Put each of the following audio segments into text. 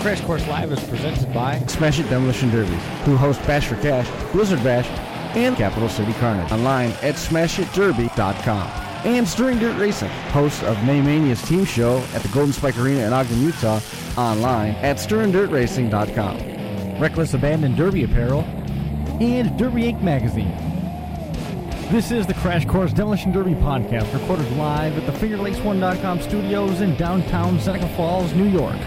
Crash Course Live is presented by Smash It Demolition Derby, who host Bash for Cash, Blizzard Bash, and Capital City Carnage. Online at smashitderby.com. And Stirring Dirt Racing, host of Maymania's team show at the Golden Spike Arena in Ogden, Utah, online at stirringdirtracing.com. Reckless Abandon Derby Apparel and Derby Inc. Magazine. This is the Crash Course Demolition Derby podcast, recorded live at the FingerLakes1.com studios in downtown Seneca Falls, New York.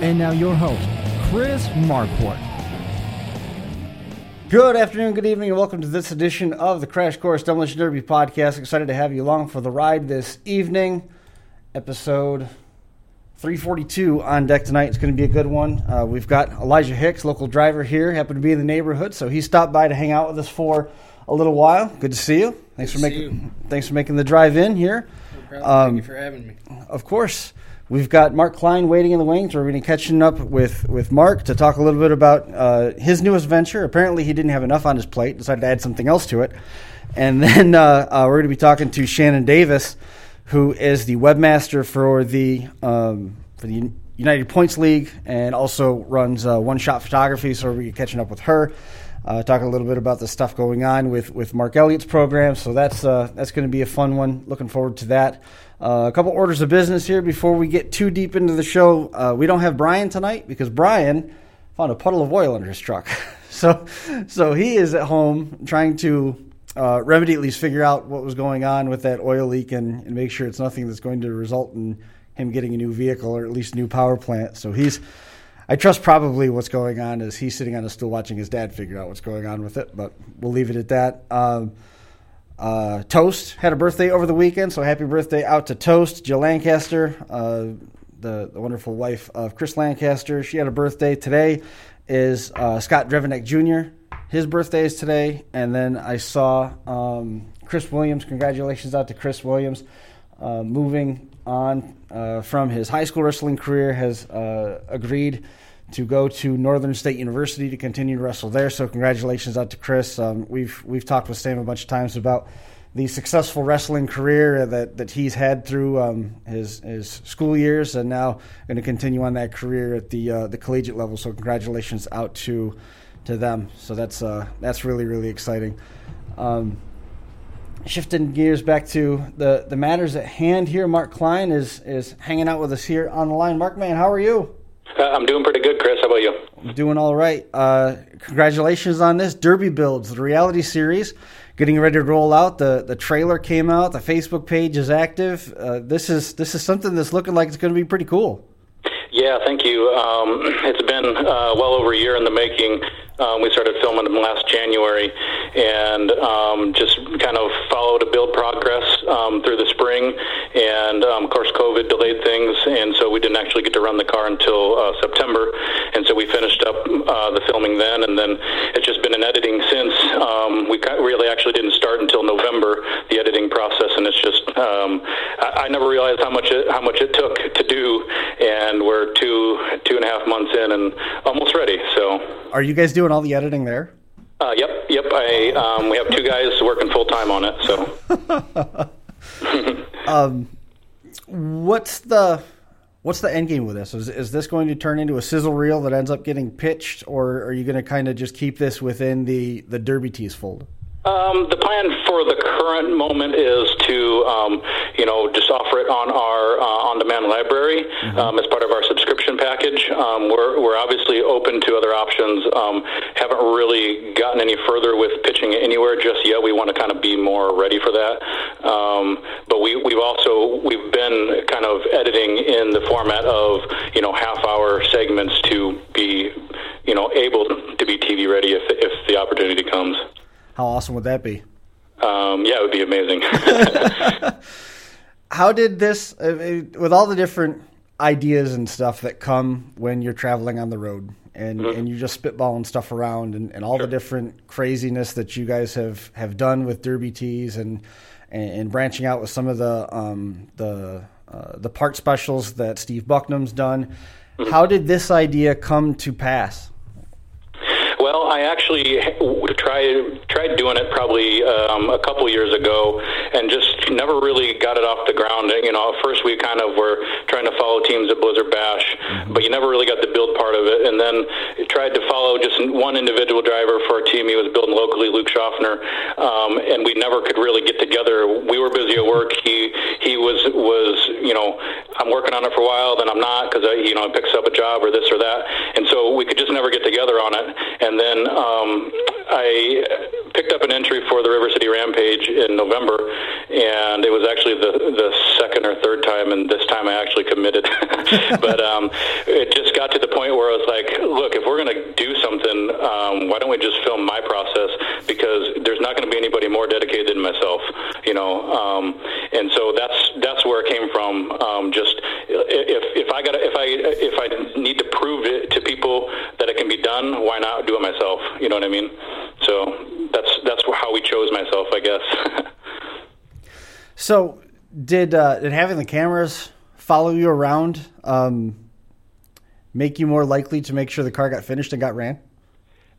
And now your host, Chris Marquardt. Good afternoon, good evening, and welcome to this edition of the Crash Course Demolition Derby podcast. Excited to have you along for the ride this evening. Episode 342 on deck tonight. It's going to be a good one. Uh, we've got Elijah Hicks, local driver here, happened to be in the neighborhood, so he stopped by to hang out with us for a little while. Good to see you. Thanks Good for to see making thanks for making the drive in here. No Um, Thank you for having me. Of course. We've got Mark Klein waiting in the wings. We're going to be catching up with, with Mark to talk a little bit about uh, his newest venture. Apparently, he didn't have enough on his plate, decided to add something else to it. And then uh, uh, we're going to be talking to Shannon Davis, who is the webmaster for the um, for the Unified Points League and also runs uh, One Shot Photography. So we're catching up with her, uh, talking a little bit about the stuff going on with, with Mark Elliott's program. So that's uh, that's going to be a fun one. Looking forward to that. Uh, a couple orders of business here before we get too deep into the show. Uh, we don't have Brian tonight because Brian found a puddle of oil under his truck. so so he is at home trying to uh, remedy at least figure out what was going on with that oil leak and, and make sure it's nothing that's going to result in him getting a new vehicle or at least a new power plant. So he's I trust probably what's going on is he's sitting on a stool watching his dad figure out what's going on with it, but we'll leave it at that. Um, uh, Toast had a birthday over the weekend, so happy birthday out to Toast. Jill Lancaster, uh, the, the wonderful wife of Chris Lancaster, she had a birthday today. Is uh, Scott Drevenek Jr. His birthday is today, and then I saw um, Chris Williams. Congratulations out to Chris Williams, uh, moving on uh, from his high school wrestling career, has uh, agreed to go to Northern State University to continue to wrestle there. So congratulations out to Chris. Um, we've we've talked with Sam a bunch of times about the successful wrestling career that, that he's had through um, his his school years, and now going to continue on that career at the uh, the collegiate level. So congratulations out to to them. So that's uh, that's really really exciting. Um, shifting gears back to the the matters at hand here, Mark Klein is is hanging out with us here on the line. Mark, man, how are you? Uh, I'm doing pretty good, Chris. How about you? Doing all right. Uh, congratulations on this Derby Builds, the reality series, getting ready to roll out. the The trailer came out. The Facebook page is active. Uh, this is this is something that's looking like it's going to be pretty cool. Yeah, thank you. Um, it's been uh, well over a year in the making. Um, we started filming them last January, and um, just kind of followed a build progress um, through the spring. And um, of course, COVID delayed things, and so we didn't actually get to run the car until uh, September. And so we finished up uh, the filming then, and then it's just been an editing since. Um, we really actually didn't start until November the editing process, and it's just um, I, I never realized how much it, how much it took to do, and we're two two and a half months in and almost ready. So. Are you guys doing all the editing there? Uh, yep, yep. I um, we have two guys working full time on it. So Um, what's the what's the end game with this? Is, is this going to turn into a sizzle reel that ends up getting pitched, or are you going to kind of just keep this within the the Derby Tees fold? um, the plan for the current moment is to um, you know just offer it on our uh, on-demand library um, as part of our subscription package. Um, we're we're obviously open to other options. Um, haven't really gotten any further with pitching anywhere just yet. We want to kind of be more ready for that. Um, but we we've also we've been kind of editing in the format of you know half-hour segments to be you know able to be TV ready if if the opportunity comes. How awesome would that be? Um, yeah, it would be amazing. How did this, uh, with all the different ideas and stuff that come when you're traveling on the road, and and you're just spitballing stuff around, and, and all the different craziness that you guys have have done with Derby tees, and and, and branching out with some of the um, the uh, the part specials that Steve Bucknam's done. How did this idea come to pass? Well, I actually tried tried doing it probably um, a couple years ago, and just never really got it off the ground. You know, first we kind of were trying to follow teams at Blizzard Bash, mm-hmm. but you never really got the build part of it. And then tried to follow just one individual driver for a team he was building locally, Luke Schaffner, um, and we never could really get together. We were busy at work. He he was was you know I'm working on it for a while, then I'm not because you know it picks up a job or this or that, and so we could just never get together on it. And then um, I picked up an entry for the River City Rampage in November, and it was actually the the second or third time, and this time I actually committed. but um, it just got to the point where I was like, look, if we're going to do something, um, why don't we just film my process? Because there's not going to be anybody more dedicated than myself, you know. Um, and so that's that's where it came from. Um, just if if I got if I if I need to prove it to people done, why not do it myself? You know what I mean? So that's that's how we chose myself, I guess. so did uh, did having the cameras follow you around um, make you more likely to make sure the car got finished and got ran?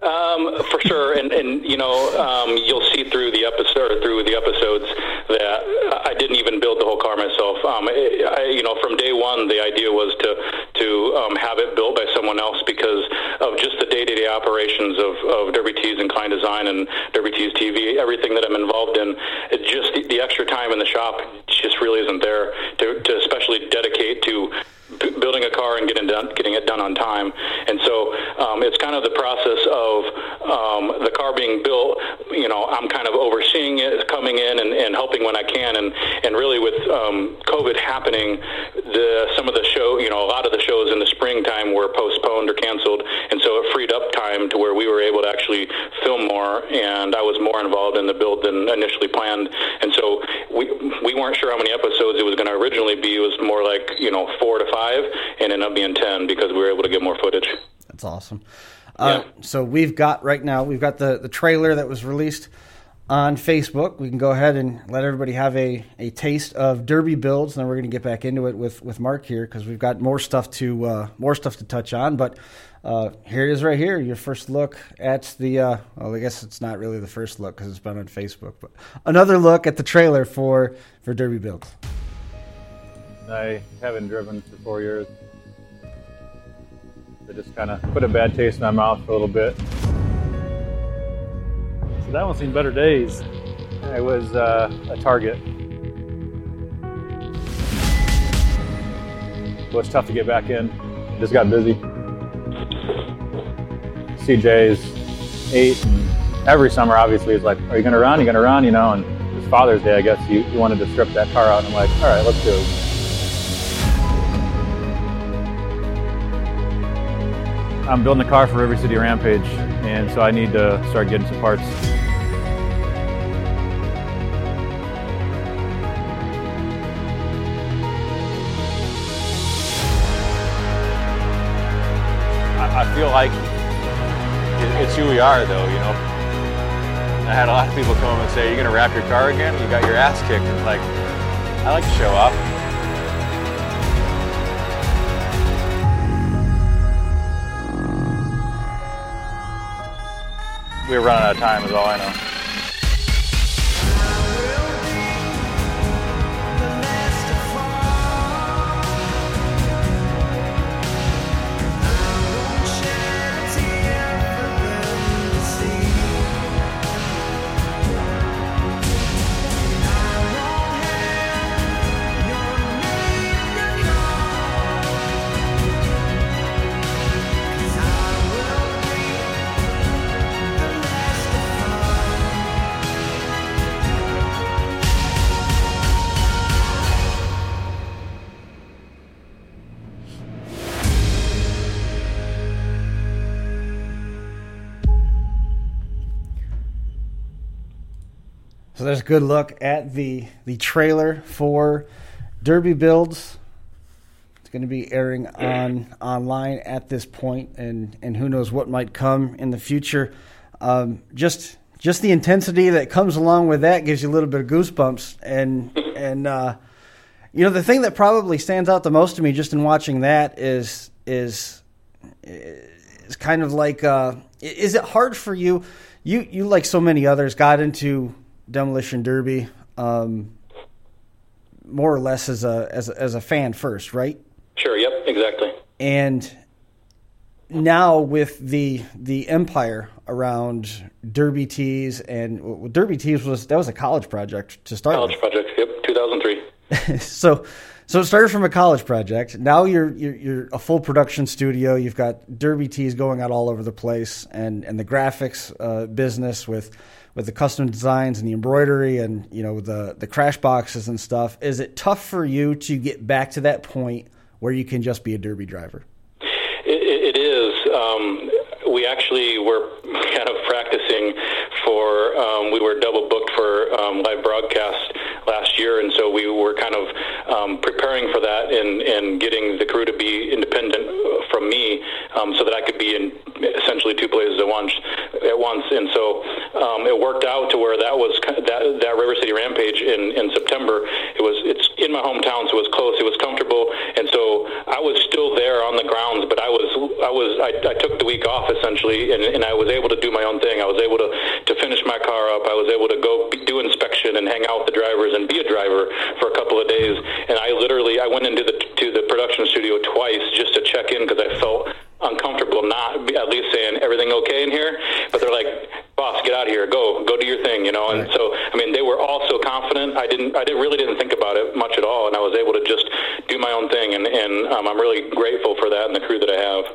Um, for sure, and and you know um, you'll see through the episode through the episodes that I didn't even build the whole car myself. Um, I, you know, from day one, the idea was to to um, have it built by someone else because of just the day to day operations of, of Derby Klein Design and Derby Tees TV, everything that I'm involved in. It just the, the extra time in the shop just really isn't there to, to especially dedicate to building a car and getting done, getting it done on time. And so um, it's kind of the process of um, the car being built. You know, I'm kind of overseeing it, coming in and, and helping when I can. And and really with um, COVID happening, the some of the show, you know, a lot of the shows in the springtime were postponed or canceled, and so it freed up time to where we were able to actually film more. And I was more involved in the build than initially planned. And so we we weren't sure how many episodes it was going to originally be. It was more like you know four to five five and ended up being ten because we were able to get more footage. That's awesome. Uh, yeah. So we've got right now we've got the the trailer that was released on Facebook. We can go ahead and let everybody have a, a taste of Derby builds, and then we're going to get back into it with, with Mark here because we've got more stuff to uh, more stuff to touch on. But uh, here it is, right here. Your first look at the. Uh, well, I guess it's not really the first look because it's been on Facebook, but another look at the trailer for for Derby builds. I haven't driven for four years. It just kind of put a bad taste in my mouth for a little bit. So that one's seen better days. It was uh, a Target. Well, it's tough to get back in. Just got busy. CJ's eight. every summer, obviously, is like, are you going to run? Are you going to run? You know, and it's Father's Day, I guess, you wanted to strip that car out. And I'm like, all right, let's do it. I'm building a car for River City Rampage, and so I need to start getting some parts. Feel like it's who we are, though, you know. I had a lot of people come and say, You're to wrap your car again? You got your ass kicked. Like, I like to show off. we were running out of time is all I know. Good look at the the trailer for Derby Builds. It's going to be airing on online at this point, and and who knows what might come in the future. Um, just just the intensity that comes along with that gives you a little bit of goosebumps, and and uh, you know the thing that probably stands out the most to me just in watching that is is is kind of like uh, is it hard for you? You you like so many others got into demolition derby, um, more or less as a as a, as a fan first, right? Sure. Yep. Exactly. And now with the the empire around Derby Tees and well, Derby Tees was that was a college project to start. College with. project. Yep. 2003. so so it started from a college project. Now you're, you're, you're a full production studio. You've got Derby tees going out all over the place, and and the graphics uh, business with with the custom designs and the embroidery and you know the the crash boxes and stuff. Is it tough for you to get back to that point where you can just be a Derby driver? it, it is. Um, we actually were kind of practicing Um, we were double booked for um, live broadcast last year, and so we were kind of um, preparing for that and, and getting the crew to be independent from me, um, so that I could be in essentially two places at once. At once, and so um, it worked out to where that was that that River City Rampage in in September. It was it's in my hometown, so it was close. It was comfortable, and so I was still there on the grounds, but I was I was I, I took the week off essentially, and, and I was able to do my own thing. I was able to to finish my car up. I was able to go do inspection and hang out with the drivers and be a driver for a couple of days. And I literally I went into the to the production studio twice just to check in because I felt uncomfortable not at least saying everything okay in here but they're like boss get out of here go go do your thing you know and right. so i mean they were all so confident i didn't i didn't really didn't think about it much at all and i was able to just do my own thing and and um, i'm really grateful for that and the crew that i have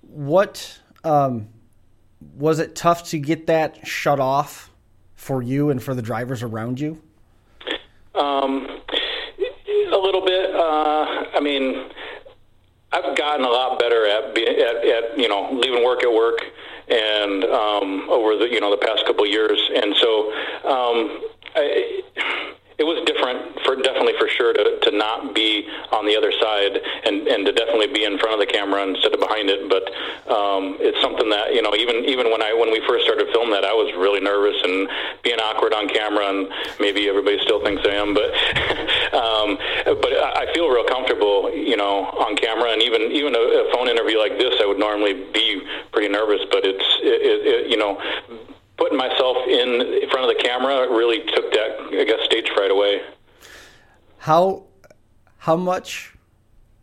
what um, was it tough to get that shut off for you and for the drivers around you? Um, a little bit. Uh, I mean, I've gotten a lot better at, at, at you know leaving work at work and um, over the you know the past couple years, and so um, I it was different for definitely for sure to, to not be on the other side and, and to definitely be in front of the camera instead of behind it. But um, it's something that you know even even when I when we first started filming that I was really nervous and being awkward on camera and maybe everybody still thinks I am, but um, but I feel real comfortable you know on camera and even even a, a phone interview like this I would normally be pretty nervous, but it's it, it, it, you know putting myself in front of the camera really took that I guess stage fright away. How how much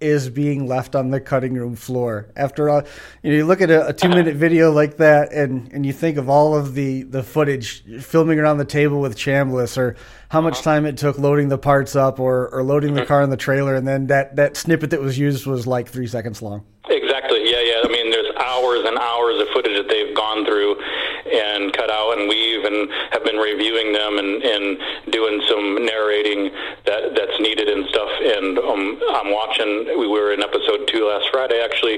is being left on the cutting room floor after all you know you look at a, a two minute video like that and and you think of all of the the footage filming around the table with chambliss or how much uh-huh. time it took loading the parts up or or loading the mm-hmm. car in the trailer and then that that snippet that was used was like three seconds long exactly yeah yeah i mean there's hours and hours of footage that they've gone through and cut out and weave and have been reviewing them and, and doing some narrating that that's needed and stuff. And um, I'm watching. We were in episode two last Friday actually,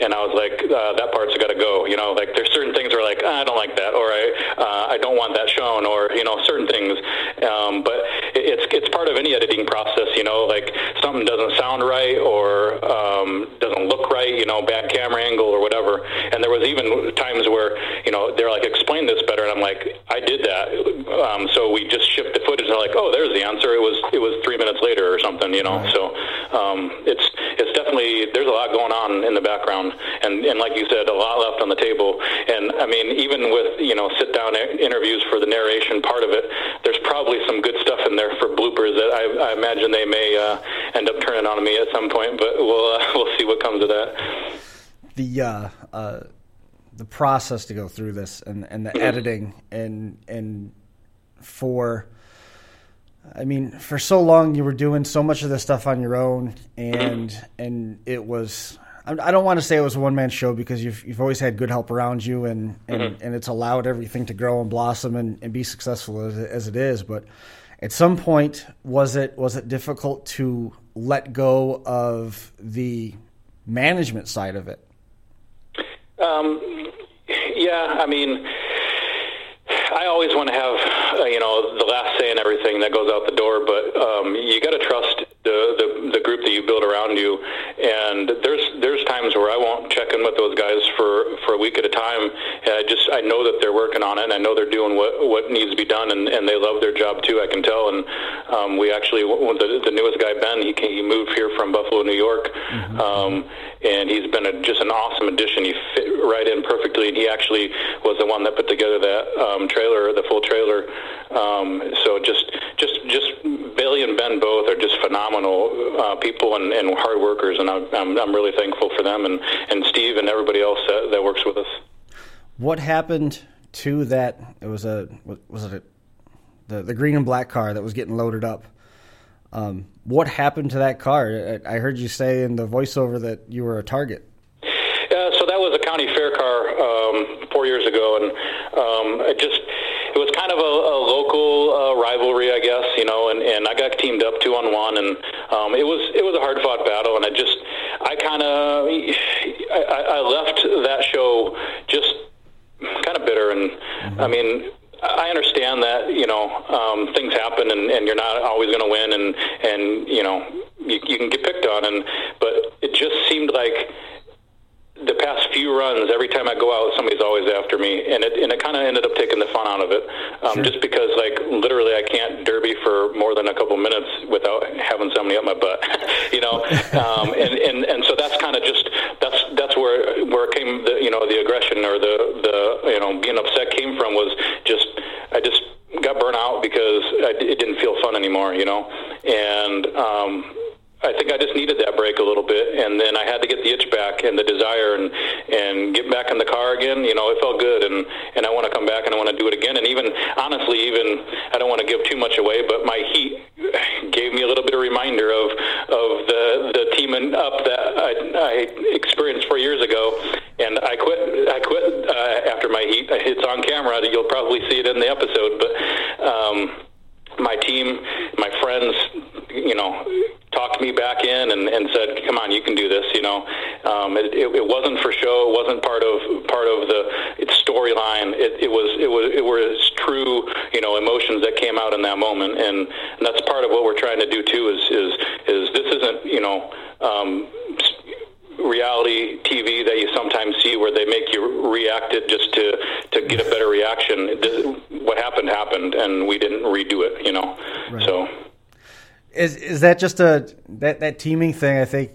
and I was like, uh, that part's got to go. You know, like there's certain things where like ah, I don't like that, or I uh, I don't want that shown, or you know certain things. Um, but it's it's part of any editing process. You know, like something doesn't sound right or um, doesn't look right. You know, bad camera angle or whatever. And there was even times where you know they're like explain this better. And I'm like, I did that. Um, so we just shipped the footage. And they're like, oh, there's the answer. It was it was three minutes later or something, you know. Right. So um, it's it's definitely there's a lot going on in the background, and and like you said, a lot left on the table. And I mean, even with you know sit down interviews for the narration part of it, there's probably some good stuff in there for bloopers that I, I imagine they may uh, end up turning on me at some point. But we'll uh, we'll see what comes of that. The uh, uh the process to go through this and, and the editing and and for I mean, for so long you were doing so much of this stuff on your own, and and it was. I don't want to say it was a one man show because you've you've always had good help around you, and and, mm-hmm. and it's allowed everything to grow and blossom and, and be successful as, as it is. But at some point, was it was it difficult to let go of the management side of it? Um, yeah, I mean, I always want to have uh, you know the last say in everything that goes out the door, but um, you got to trust the, the the group that you build around you. And there's there's times where I won't check in with those guys for for a week at a time. And I just I know that they're working on it, and I know they're doing what what needs to be done, and, and they love their job too. I can tell. And um, we actually, the, the newest guy Ben, he he moved here from Buffalo, New York, mm-hmm. um, and he's been a, just an awesome addition. He fit right in perfectly, and he actually was the one that put together that um, trailer, the full trailer. Um, so just just just Billy and Ben both are just phenomenal uh, people and, and hard workers, and I'm, I'm really thankful for them and and Steve and everybody else that, that works with us. What happened to that? It was a was it a, the the green and black car that was getting loaded up. Um, what happened to that car? I heard you say in the voiceover that you were a target. Yeah, so that was a county fair car um, four years ago, and um, it just it was kind of a, a local uh, rivalry, I guess, you know, and, and I got teamed up two on one, and um, it was it was a hard fought battle, and I just I kind of I, I left that show just kind of bitter, and mm-hmm. I mean. I understand that you know um, things happen and, and you're not always going to win and and you know you, you can get picked on and but it just seemed like the past few runs, every time I go out, somebody's always after me, and it and it kind of ended up taking the fun out of it, um, sure. just because like literally I can't derby for more than a couple minutes without having somebody up my butt, you know, um, and and and so that's kind of just that's that's where where it came the you know the aggression or the the you know being upset came from was just I just got burnt out because I, it didn't feel fun anymore, you know, and um, I think I just needed that break a little bit, and then I had to get the itch back and the desire, and and get back in the car again. You know, it felt good, and and I want to come back and I want to do it again. And even honestly, even I don't want to give too much away, but my heat gave me a little bit of reminder of of the the teaming up that I, I experienced four years ago, and I quit. I quit uh, after my heat. It's on camera. You'll probably see it in the episode, but. Um, my team, my friends, you know, talked me back in and, and said, "Come on, you can do this." You know, um, it, it, it wasn't for show. It wasn't part of part of the storyline. It, it was it was it was true, you know, emotions that came out in that moment, and, and that's part of what we're trying to do too. Is is is this isn't you know. Um, reality TV that you sometimes see where they make you react it just to to get a better reaction. What happened happened, and we didn't redo it. You know, right. so is is that just a that that teaming thing? I think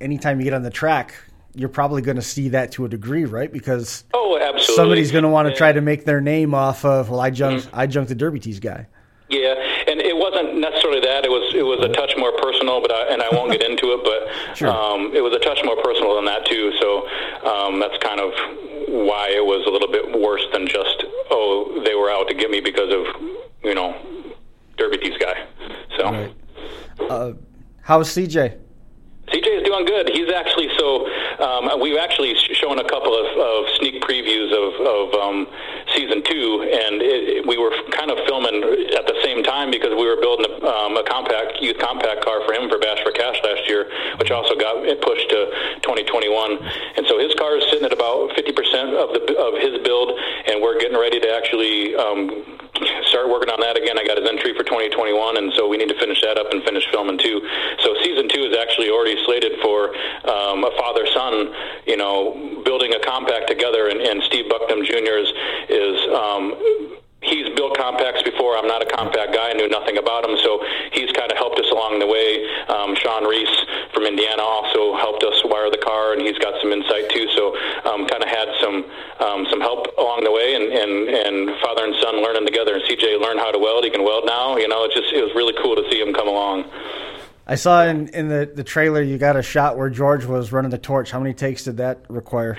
anytime you get on the track, you're probably going to see that to a degree, right? Because oh, absolutely, somebody's going to want to yeah. try to make their name off of well, I jumped mm-hmm. I jumped the Derby Tees guy. Yeah, and it wasn't necessarily that. It was it was a touch more personal, but I, and I won't get into it. But sure. um, it was a touch more personal than that too. So um, that's kind of why it was a little bit worse than just oh they were out to get me because of you know Derby Tees guy. So. Right. Uh, how's CJ? CJ is doing good. He's actually so. Um, we've actually shown a couple of, of sneak previews of, of um, season two, and it, we were kind of filming at the same time because we were building a, um, a compact youth compact car for him for Bash for Cash last year, which also got pushed to 2021. And so his car is sitting at about 50% of the of his build, and we're getting ready to actually um, start working on that again. I got his entry for 2021, and so we need to finish that up and finish filming too. So season two is actually already slated for um, a father son, you know, building a compact together, and, and Steve Bucknam Jr. is is um, he's built compacts before. I'm not a compact guy. I knew nothing about him, so he's kind of helped us along the way. Um, Sean Reese from Indiana also helped us wire the car, and he's got some insight too. So um, kind of had some um, some help along the way, and, and and father and son learning together. And CJ learned how to weld. He can weld now. You know, it's just it was really cool to see him come along. I saw in, in the, the trailer you got a shot where George was running the torch. How many takes did that require?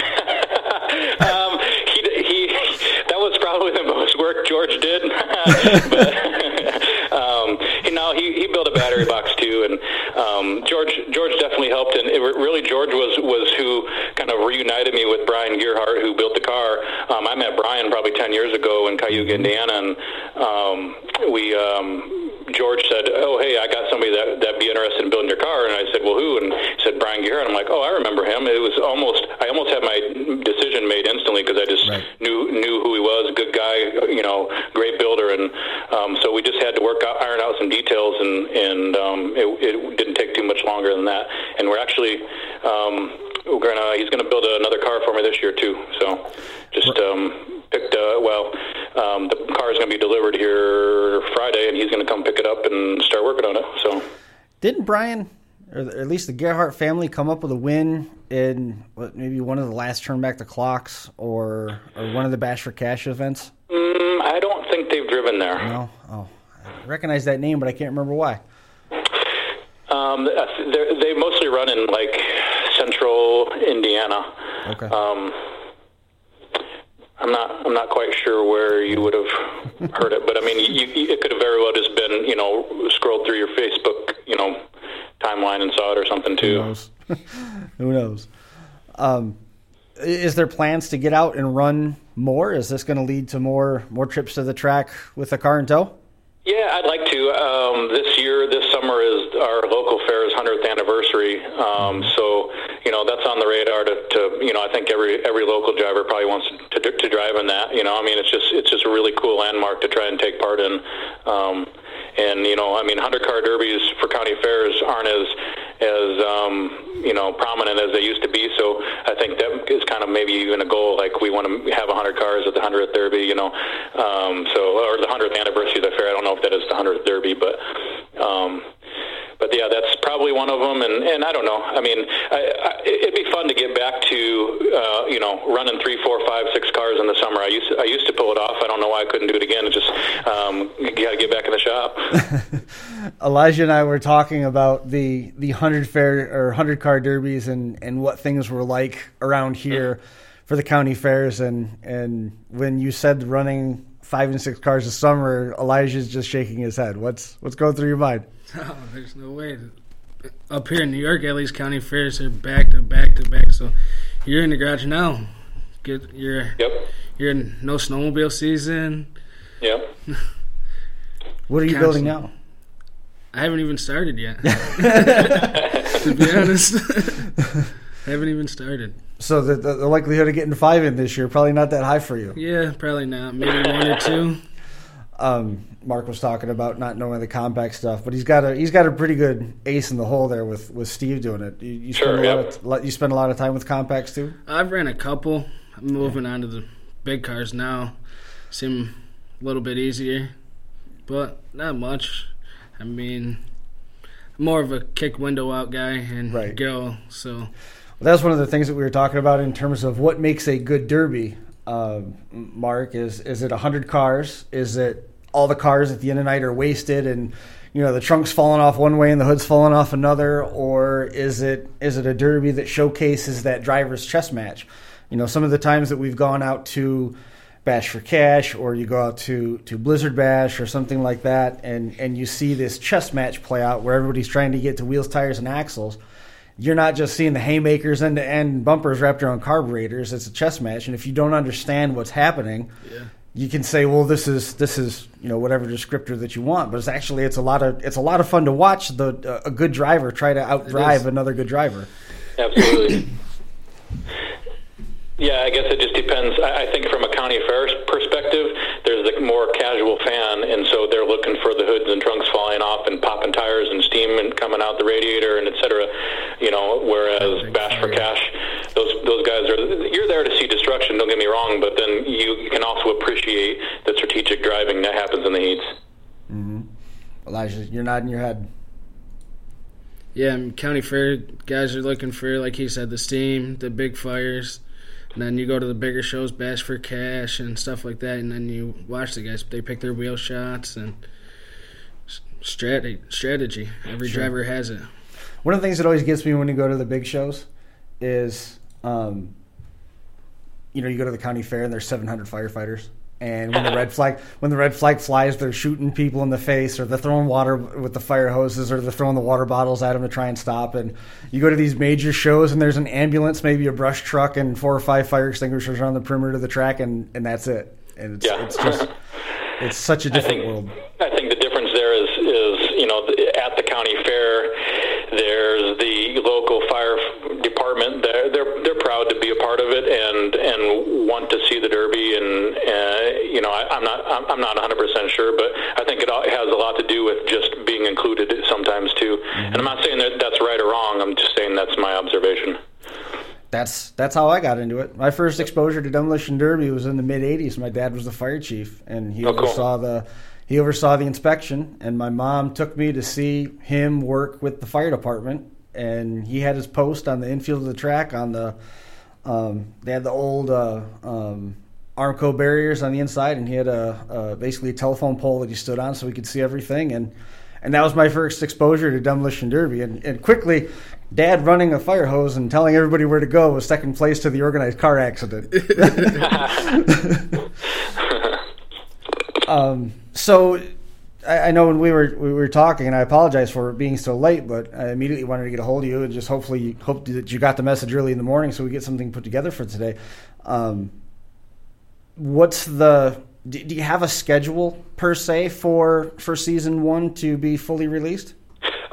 George did. but, um, you know, he, he built a battery box too, and um, George George definitely helped. And it, really, George was was who kind of reunited me with Brian Gearhart, who built the car. Um, I met Brian probably ten years ago in Cayuga, Indiana, and um, we. Um, George said, "Oh, hey, I got somebody that that be interested in building your car," and I said, "Well, who?" And he said, "Brian Gearhart." I'm like, "Oh, I remember him." It was almost I almost had my decision made instantly because I just right. knew knew who he was, good guy, you know, great builder, and um, so we just had to work out, iron out some details, and and um, it, it didn't take too much longer than that. And we're actually um, we're gonna he's gonna build another car for me this year too. So just um, picked. Uh, well, um, the car is going to be delivered here Friday, and he's going to come pick it up and start working on it. So, didn't Brian, or at least the Gearhart family, come up with a win in what, maybe one of the last turn back the clocks or or one of the Bash for Cash events? Mm, I don't think they've driven there. No. Oh, I recognize that name, but I can't remember why. Um, they mostly run in like central Indiana. Okay. Um, I'm not. I'm not quite sure where you would have heard it, but I mean, you, you, it could have very well just been, you know, scrolled through your Facebook, you know, timeline and saw it or something too. Who knows? Who knows? Um, is there plans to get out and run more? Is this going to lead to more more trips to the track with a car in tow? Yeah, I'd like to. Um, this year, this summer is our local fair's hundredth anniversary. Um, so, you know, that's on the radar to, to, you know, I think every every local driver probably wants to, to, to drive in that. You know, I mean, it's just it's just a really cool landmark to try and take part in. Um, and you know, I mean, hundred car derbies for county fairs aren't as as um, you know prominent as they used to be. So I think that is kind of maybe even a goal. Like we want to have hundred cars at the hundredth derby, you know, um, so or the hundredth anniversary of the fair. I don't know if that is the hundredth derby, but. Um, yeah, that's probably one of them. And, and I don't know. I mean, I, I, it'd be fun to get back to uh, you know running three, four, five, six cars in the summer. I used to, I used to pull it off. I don't know why I couldn't do it again. It just um, you got to get back in the shop. Elijah and I were talking about the the hundred fair or hundred car derbies and and what things were like around here mm-hmm. for the county fairs. And and when you said running five and six cars a summer, Elijah's just shaking his head. What's what's going through your mind? Oh, there's no way. Up here in New York, at least county fairs are back to back to back. So you're in the garage now. Get you're yep. You're in no snowmobile season. Yep. what are you building now? I haven't even started yet. to be honest, I haven't even started. So the, the, the likelihood of getting five in this year probably not that high for you. Yeah, probably not. Maybe one or two. Um, Mark was talking about not knowing the compact stuff, but he's got a he's got a pretty good ace in the hole there with, with Steve doing it. You, you sure, spend a yep. lot of, you spend a lot of time with compacts too. I've ran a couple. I'm moving on to the big cars now. Seem a little bit easier, but not much. I mean, more of a kick window out guy and right. go. So well, that's one of the things that we were talking about in terms of what makes a good derby. Uh, Mark, is is it hundred cars? Is it all the cars at the end of the night are wasted and you know the trunk's falling off one way and the hood's falling off another, or is it is it a derby that showcases that driver's chess match? You know, some of the times that we've gone out to Bash for Cash, or you go out to, to Blizzard Bash or something like that, and, and you see this chess match play out where everybody's trying to get to wheels, tires, and axles you're not just seeing the haymakers end to end bumpers wrapped around carburetors. It's a chess match, and if you don't understand what's happening, yeah. you can say, "Well, this is this is you know whatever descriptor that you want." But it's actually it's a lot of it's a lot of fun to watch the uh, a good driver try to outdrive another good driver. Absolutely. Yeah, I guess it just depends. I think from a county fair perspective, there's a more casual fan, and so they're looking for the hoods and trunks falling off and popping tires and steam and coming out the radiator and et cetera. You know, whereas Bash for Cash, those those guys are you're there to see destruction. Don't get me wrong, but then you can also appreciate the strategic driving that happens in the heats. Mm-hmm. Elijah, you're nodding your head. Yeah, county fair guys are looking for, like he said, the steam, the big fires and then you go to the bigger shows, Bash for Cash and stuff like that, and then you watch the guys. They pick their wheel shots and strategy. Strategy. Every sure. driver has it. One of the things that always gets me when you go to the big shows is, um, you know, you go to the county fair and there's 700 firefighters and when the red flag when the red flag flies, they're shooting people in the face, or they're throwing water with the fire hoses, or they're throwing the water bottles at them to try and stop. And you go to these major shows, and there's an ambulance, maybe a brush truck, and four or five fire extinguishers on the perimeter of the track, and, and that's it. And it's, yeah. it's just it's such a different I think, world. I think the difference there is is you know at the county fair, there's the local fire department. They're they're they're proud to be a part of it and and want to see the derby. And uh, you know, I, I'm not I'm, I'm not 100 percent sure, but I think it has a lot to do with just being included sometimes too. Mm-hmm. And I'm not saying that that's right or wrong. I'm just saying that's my observation. that's that's how I got into it. My first exposure to demolition derby was in the mid '80s. My dad was the fire chief, and he Oh, cool. oversaw the he oversaw the inspection. And my mom took me to see him work with the fire department. And he had his post on the infield of the track on the. Um, they had the old uh, um, Armco barriers on the inside, and he had a, a basically a telephone pole that he stood on so he could see everything. And and that was my first exposure to demolition derby. And, and quickly, Dad running a fire hose and telling everybody where to go was second place to the organized car accident. um, so I, I know when we were we were talking, and I apologize for being so late, but I immediately wanted to get a hold of you and just hopefully hope that you got the message early in the morning so we get something put together for today. Um, what's the do, do you have a schedule per se for for season one to be fully released?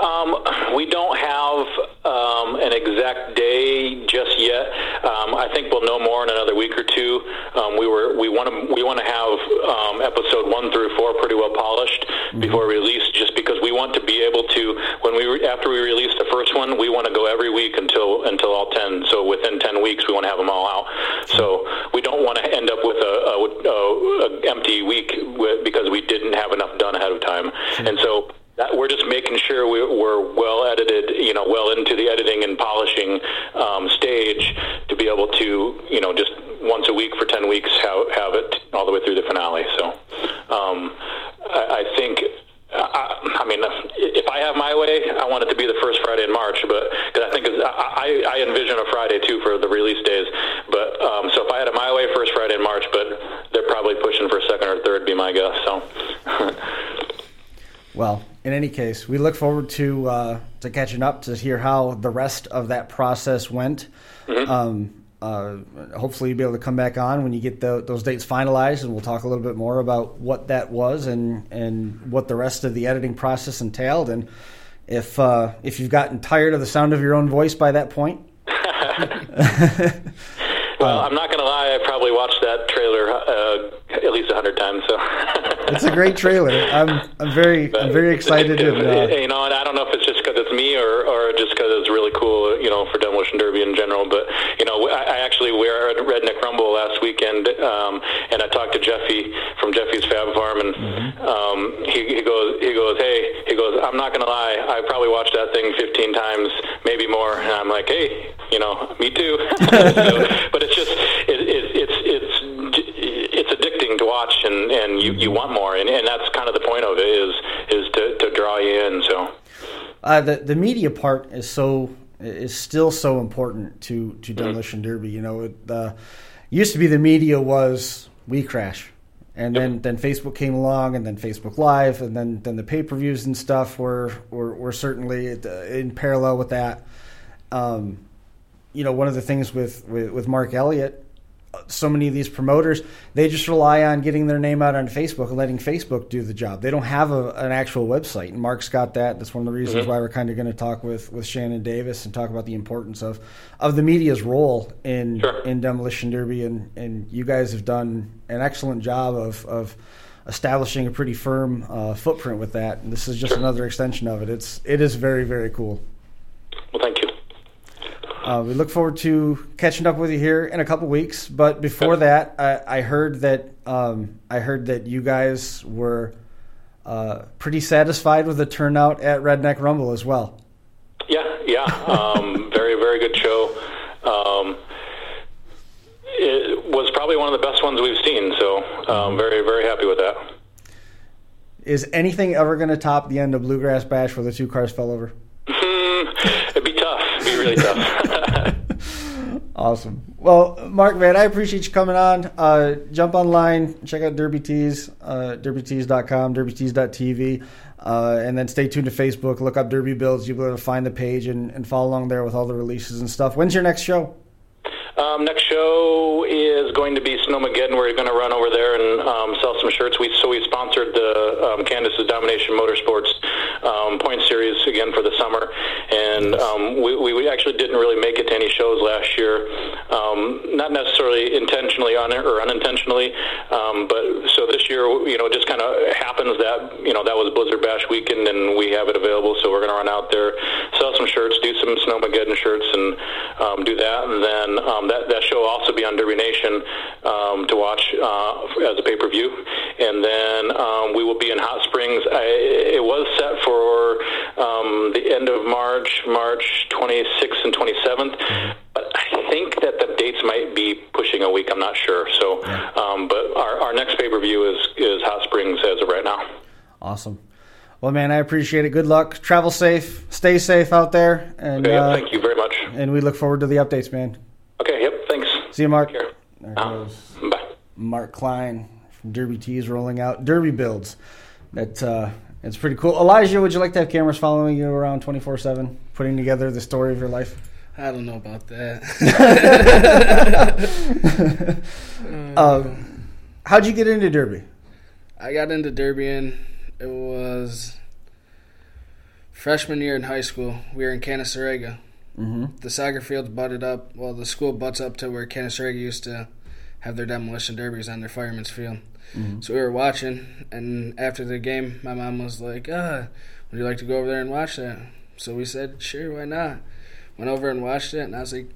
Um, we don't have um, an exact day just yet. Um, I think we'll know more in another week or two. Um, we were we want to we want to have um, episode one through four pretty well polished before release, just because we want to be able to when we re- after we release the first one, we want to go every week until until all ten. So within ten weeks, we want to have them all out. So we don't want to end up with a, a, a, a empty week because we didn't have enough done ahead of time, and so that we're just making sure we, we're well edited, you know, well into the editing and polishing um, stage to be able to, you know, just once a week for ten weeks have, have it all the way through the finale. So um, I, I think. I, I mean, if I have my way, I want it to be the first Friday in March. But because I think I, I envision a Friday too for the release days. But um, so if I had it my way, first Friday in March. But they're probably pushing for second or third, be my guess. So. Well, in any case, we look forward to uh, to catching up to hear how the rest of that process went. Um, uh, hopefully, you'll be able to come back on when you get the, those dates finalized, and we'll talk a little bit more about what that was and and what the rest of the editing process entailed. And if uh, if you've gotten tired of the sound of your own voice by that point, Well, I'm not going to lie. I probably watched that trailer uh, at least a hundred times. So it's a great trailer. I'm I'm very I'm very excited. If- and, uh, you know, and I don't know if it's just because it's me or, or just because it's really cool, you know, for demolition derby in general. But you know, I, I actually we were at Redneck Rumble last weekend, um, and I talked to Jeffy from Jeffy's Fab Farm, and um, he, he goes, he goes, hey, he goes, I'm not gonna lie, I probably watched that thing 15 times, maybe more, and I'm like, hey, you know, me too. so, but it's just, it, it, it's it's it's addicting to watch, and, and you, you want more, and, and that's kind of the point of it is is to, to draw you in. So. Uh, the the media part is so is still so important to to demolition derby. You know, it, uh, used to be the media was we crash, and then then Facebook came along, and then Facebook Live, and then then the pay per views and stuff were were, were certainly uh, in parallel with that. Um, you know, one of the things with with, with Mark Elliott so many of these promoters they just rely on getting their name out on Facebook and letting Facebook do the job. They don't have a, an actual website, and Mark's got that. That's one of the reasons why we're kind of going to talk with, with Shannon Davis and talk about the importance of, of the media's role in Sure. in demolition derby. And, and you guys have done an excellent job of of establishing a pretty firm uh, footprint with that. And this is just another extension of it. It's it is very very cool. Well, thank you. Uh, we look forward to catching up with you here in a couple weeks. But before that, I, I heard that um, I heard that you guys were uh, pretty satisfied with the turnout at Redneck Rumble as well. Yeah, yeah. Um, very, very good show. Um, it was probably one of the best ones we've seen. So, um, very, very happy with that. Is anything ever going to top the end of Bluegrass Bash where the two cars fell over? Really tough. Awesome. Well, Mark, man, I appreciate you coming on. Uh, jump online, check out Derby Tees, uh, derbytees.com, derbytees.tv, uh, and then stay tuned to Facebook. Look up Derby Builds. You'll be able to find the page and, and follow along there with all the releases and stuff. When's your next show? Um, next show is going to be Snowmageddon. We're going to run over there and um, sell some shirts. We so we sponsored the um, Candace's Domination Motorsports um, point series again for the summer, and um, we, we actually didn't really make it to any shows last year, um, not necessarily intentionally on or unintentionally, um, but so this year, you know, it just kind of happens that you know that was Blizzard Bash weekend, and we have it available, so we're going to run out there, sell some some shirts, do some Snowmageddon shirts, and um, do that. And then um, that that show will also be on Derby Nation um, to watch uh, as a pay per view. And then um, we will be in Hot Springs. I, it was set for um, the end of March, March 26th and 27th. But I think that the dates might be pushing a week. I'm not sure. So, um, but our, our next pay per view is is Hot Springs as of right now. Awesome. Well, man, I appreciate it. Good luck. Travel safe. Stay safe out there. And Okay, uh, thank you very much. and we look forward to the updates, man. Okay, yep, thanks. See you, Mark. Take. There Uh, goes bye. Mark Klein from Derby Tees rolling out Derby builds. That uh, it's pretty cool. Elijah, would you like to have cameras following you around twenty four seven, putting together the story of your life? I don't know about that. Um, how'd you get into Derby? I got into Derbian. It was freshman year in high school. We were in Canaseraga. Mm-hmm. The soccer fields butted up. Well, the school butts up to where Canaseraga used to have their demolition derbies on their fireman's field. So we were watching, and after the game, my mom was like, "Ah, would you like to go over there and watch that?" So we said, "Sure, why not?" Went over and watched it, and I was like,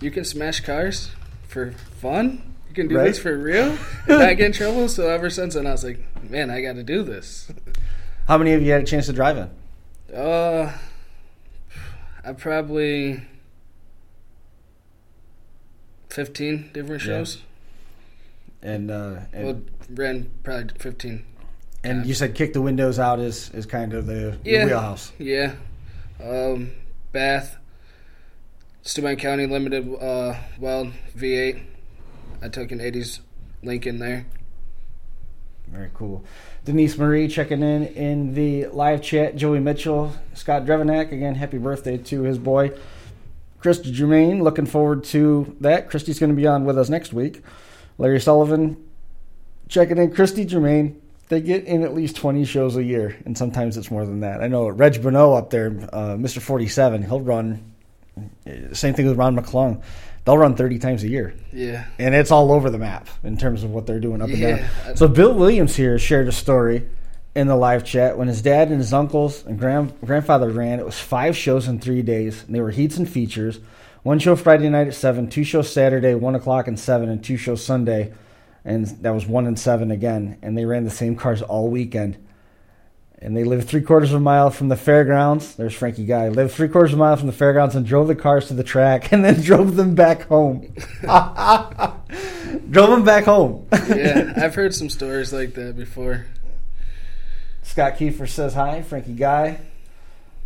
"You can smash cars for fun? You can do Right. this for real and not get in trouble?" So ever since then, I was like, "Man, I got to do this." How many of you had a chance to drive in? Uh, I probably fifteen different Yeah. shows. And uh, and, Well, ran probably fifteen. and you said kick the windows out is, is kind of the, the Yeah. wheelhouse. Yeah. Um, Bath, Steuben County Limited, uh, Weld V8. I took an 80s Lincoln there. Very cool. Denise Marie checking in in the live chat. Joey Mitchell, Scott Drevenak again. Happy birthday to his boy, Christy Germain. Looking forward to that. Christy's going to be on with us next week. Larry Sullivan checking in. Christy Germain. They get in at least twenty shows a year, and sometimes it's more than that. I know Reg Bono up there, uh, Forty Seven. He'll run. uh, Same thing with Ron McClung. They'll run thirty times a year Yeah. and it's all over the map in terms of what they're doing up and down. So Bill Williams here shared a story in the live chat when his dad and his uncles and grand, grandfather ran. It was five shows in three days, and they were heats and features. One show Friday night at seven, two shows Saturday, one o'clock and seven, and two shows Sunday, and that was one and seven again. And they ran the same cars all weekend. And they lived three quarters of a mile from the fairgrounds. There's Frankie Guy. Lived three quarters of a mile from the fairgrounds and drove the cars to the track and then drove them back home. drove them back home. Yeah. I've heard some stories like that before. Scott Kiefer says hi. Frankie Guy.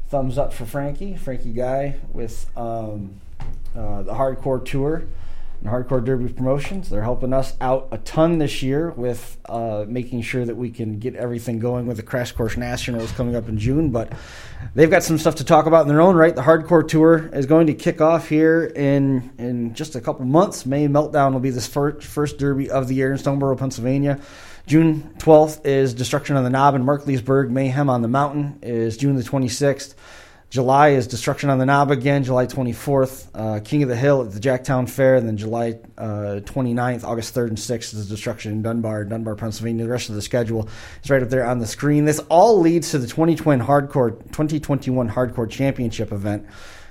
Thumbs up for Frankie. Frankie Guy with um, uh, the Hardcore Tour and Hardcore Derby Promotions. They're helping us out a ton this year with uh, making sure that we can get everything going with the Crash Course Nationals coming up in June. But they've got some stuff to talk about in their own right. The Hardcore Tour is going to kick off here in in just a couple months. May Meltdown will be the first, first Derby of the year in Stoneboro, Pennsylvania. June 12th is Destruction on the Knob in Markleysburg. Mayhem on the Mountain is June the 26th. July is Destruction on the Knob again, July 24th. Uh, King of the Hill at the Jacktown Fair. And then July uh, 29th, August 3rd and 6th is Destruction in Dunbar, Dunbar, Pennsylvania. The rest of the schedule is right up there on the screen. This all leads to the 2020 Hardcore, 2021 Hardcore Championship event.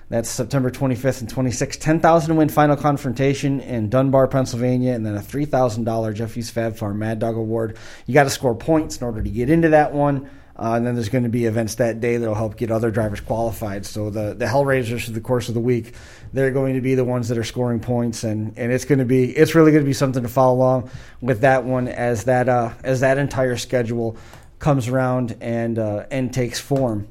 That's September 25th and 26th. 10,000 win final confrontation in Dunbar, Pennsylvania, and then a $3,000 Jeffy's Fab Farm Mad Dog Award. You got to score points in order to get into that one. Uh, and then there's going to be events that day that'll help get other drivers qualified. So the the Hellraisers through the course of the week, they're going to be the ones that are scoring points, and, and it's going to be it's really going to be something to follow along with that one as that uh, as that entire schedule comes around and uh, and takes form.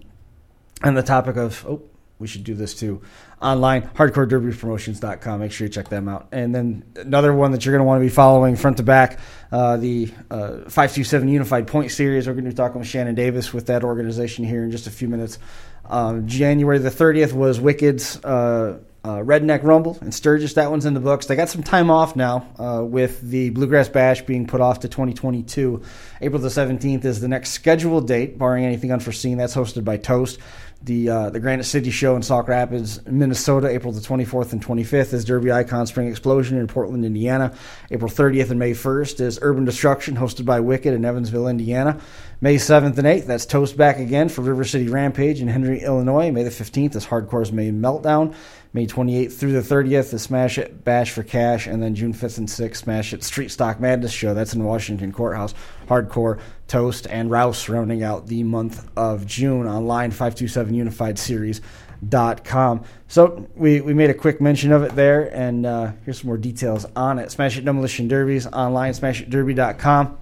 And the topic of oh we should do this too online hardcorederbypromotions.com make sure you check them out and then another one that you're going to want to be following front to back uh, the uh, 527 unified point series we're going to be talking with shannon davis with that organization here in just a few minutes um, january the 30th was wicked's uh, uh, Redneck Rumble in Sturgis. That one's in the books. They got some time off now uh, with the Bluegrass Bash being put off to 2022. April the 17th is the next scheduled date, barring anything unforeseen. That's hosted by Toast. The uh, the Granite City Show in Sauk Rapids, Minnesota, April the 24th and 25th is Derby Icon Spring Explosion in Portland, Indiana. April 30th and May 1st is Urban Destruction, hosted by Wicked in Evansville, Indiana. May 7th and 8th, that's Toast back again for River City Rampage in Henry, Illinois. May the 15th is Hardcore's May Meltdown. May 28th through the 30th, the Smash It Bash for Cash. And then June 5th and 6th, Smash It Street Stock Madness Show. That's in Washington Courthouse. Hardcore, Toast, and Rouse rounding out the month of June online 527 Unified Series. Dot com. So we, we made a quick mention of it there, and uh, here's some more details on it. Smash It Demolition Derbies online, smashitderby.com.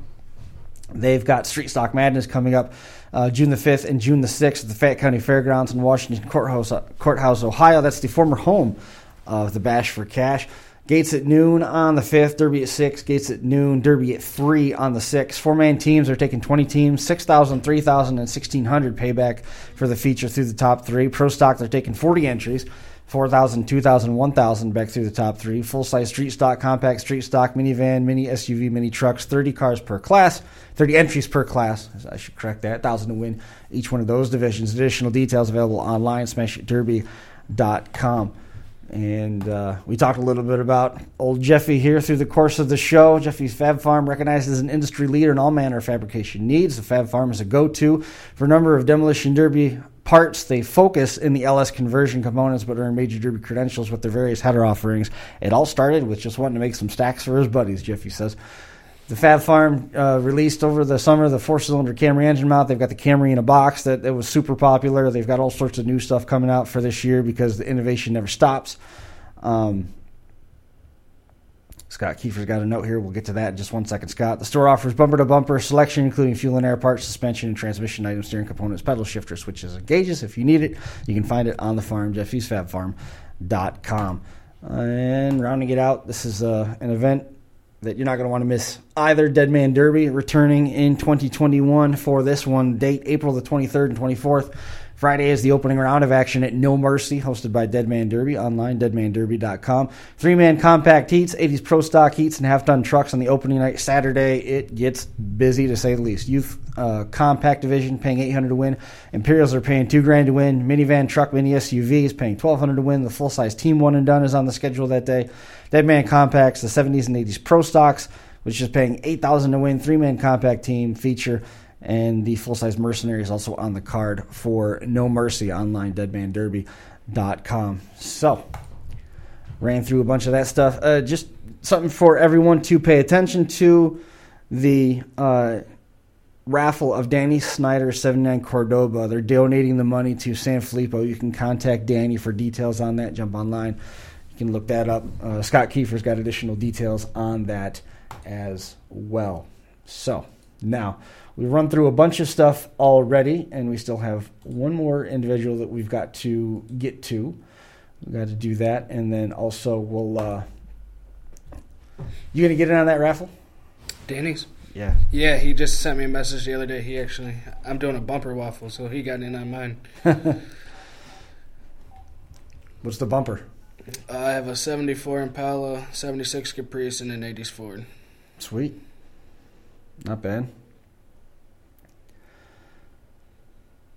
They've got Street Stock Madness coming up uh, June the 5th and June the 6th at the Fayette County Fairgrounds in Washington Courthouse, uh, Courthouse, Ohio. That's the former home of the Bash for Cash. Gates at noon on the 5th, Derby at 6, Gates at noon, Derby at 3 on the 6th. Four man teams are taking 20 teams, 6,000, 3,000, and 1,600 payback for the feature through the top three. Pro stock, they're taking 40 entries. 4,000, 2,000, 1,000 back through the top three. Full size street stock, compact street stock, minivan, mini SUV, mini trucks, 30 cars per class, 30 entries per class. I should correct that. 1,000 to win each one of those divisions. Additional details available online, smashitderby.com. And uh, we talked a little bit about old Jeffy here through the course of the show. Jeffy's Fab Farm, recognized as an industry leader in all manner of fabrication needs. The Fab Farm is a go to for a number of demolition derby parts. They focus in the LS conversion components, but earn major derby credentials with their various header offerings. It all started with just wanting to make some stacks for his buddies, Jeffy says. The Fab Farm uh, released over the summer the four cylinder Camry engine mount. They've got the Camry in a box that, that was super popular. They've got all sorts of new stuff coming out for this year because the innovation never stops. Um, Scott Kiefer's got a note here. We'll get to that in just one second, Scott. The store offers bumper to bumper selection, including fuel and air parts, suspension and transmission items, steering components, pedal shifters, switches, and gauges. If you need it, you can find it on the farm, jeffysfabfarm.com. And rounding it out, this is uh, an event that you're not going to want to miss either. Dead Man Derby returning in 2021 for this one date, April the 23rd and 24th. Friday is the opening round of action at No Mercy, hosted by Dead Man Derby, online, deadmanderby.com. Three man compact heats, 80s pro stock heats, and half ton trucks on the opening night. Saturday, it gets busy to say the least. Youth uh, compact division paying 800 to win. Imperials are paying 2 grand to win. Minivan, truck, mini SUV is paying 1200 to win. The full size team one and done is on the schedule that day. Dead Man compacts, the 70s and 80s pro stocks, which is paying 8000 to win. Three man compact team feature and the full size mercenary is also on the card for No Mercy online, deadmanderby.com. So, ran through a bunch of that stuff. Uh, just something for everyone to pay attention to the uh, raffle of Danny Snyder 79 Cordoba. They're donating the money to San Filippo. You can contact Danny for details on that. Jump online. You can look that up. Uh, Scott Kiefer's got additional details on that as well. So, now We've run through a bunch of stuff already, and we still have one more individual that we've got to get to. We've got to do that, and then also we'll. Uh, you gonna get in on that raffle? Danny's. Yeah. Yeah, he just sent me a message the other day. He actually, I'm doing a bumper waffle, so he got in on mine. What's the bumper? I have a 74 Impala, 76 Caprice, and an 80s Ford. Sweet. Not bad.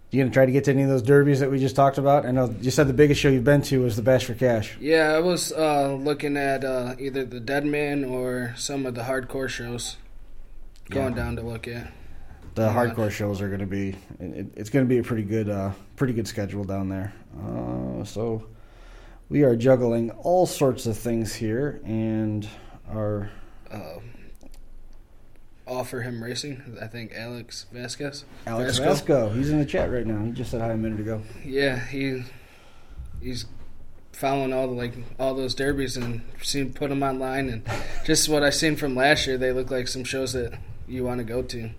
You gonna try to get to any of those derbies that we just talked about? I know you said the biggest show you've been to was the Bash for Cash. Yeah, I was uh, looking at uh, either the Deadman or some of the hardcore shows. Going Yeah. down to look at. The hardcore shows are going to be. It, it's going to be a pretty good, uh, pretty good schedule down there. Uh, so we are juggling all sorts of things here, and our Uh, offer him racing. I think Alex Vasquez. Alex Vasco? Vasco, he's in the chat right now. He just said hi a minute ago. Yeah, he he's following all the like all those derbies and seen put them online and just what I seen from last year. They look like some shows that you want to go to.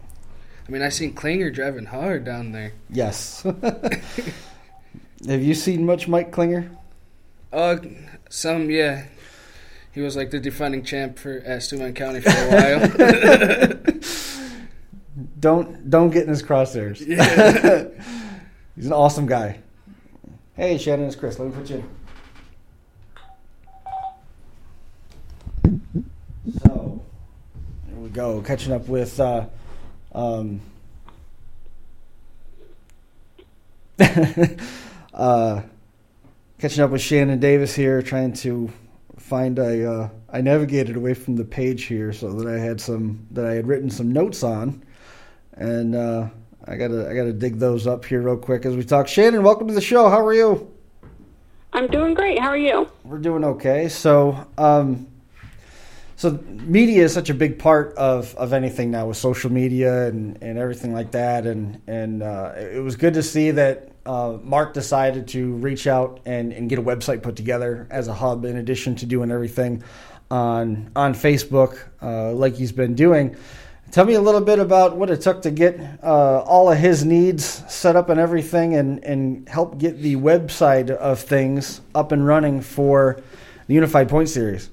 I mean, I seen Klinger driving hard down there. Yes. Have you seen much Mike Klinger? Uh, some yeah. He was like the defending champ for Steuben County for a while. Don't don't get in his crosshairs. yeah. He's an awesome guy. Hey, Shannon, it's Chris. Let me put you in. So, here we go. Catching up with uh, um, uh, catching up with Shannon Davis here, trying to find I Uh, I navigated away from the page here so that I had some that I had written some notes on, and uh, I gotta I gotta dig those up here real quick as we talk. Shannon, welcome to the show. How are you? I'm doing great. How are you? We're doing okay. So, um, so media is such a big part of, of anything now with social media and, and everything like that. And and uh, it was good to see that uh, Mark decided to reach out and, and get a website put together as a hub in addition to doing everything on on Facebook uh, like he's been doing. Tell me a little bit about what it took to get uh, all of his needs set up and everything, and, and help get the website of things up and running for the Unified Point Series.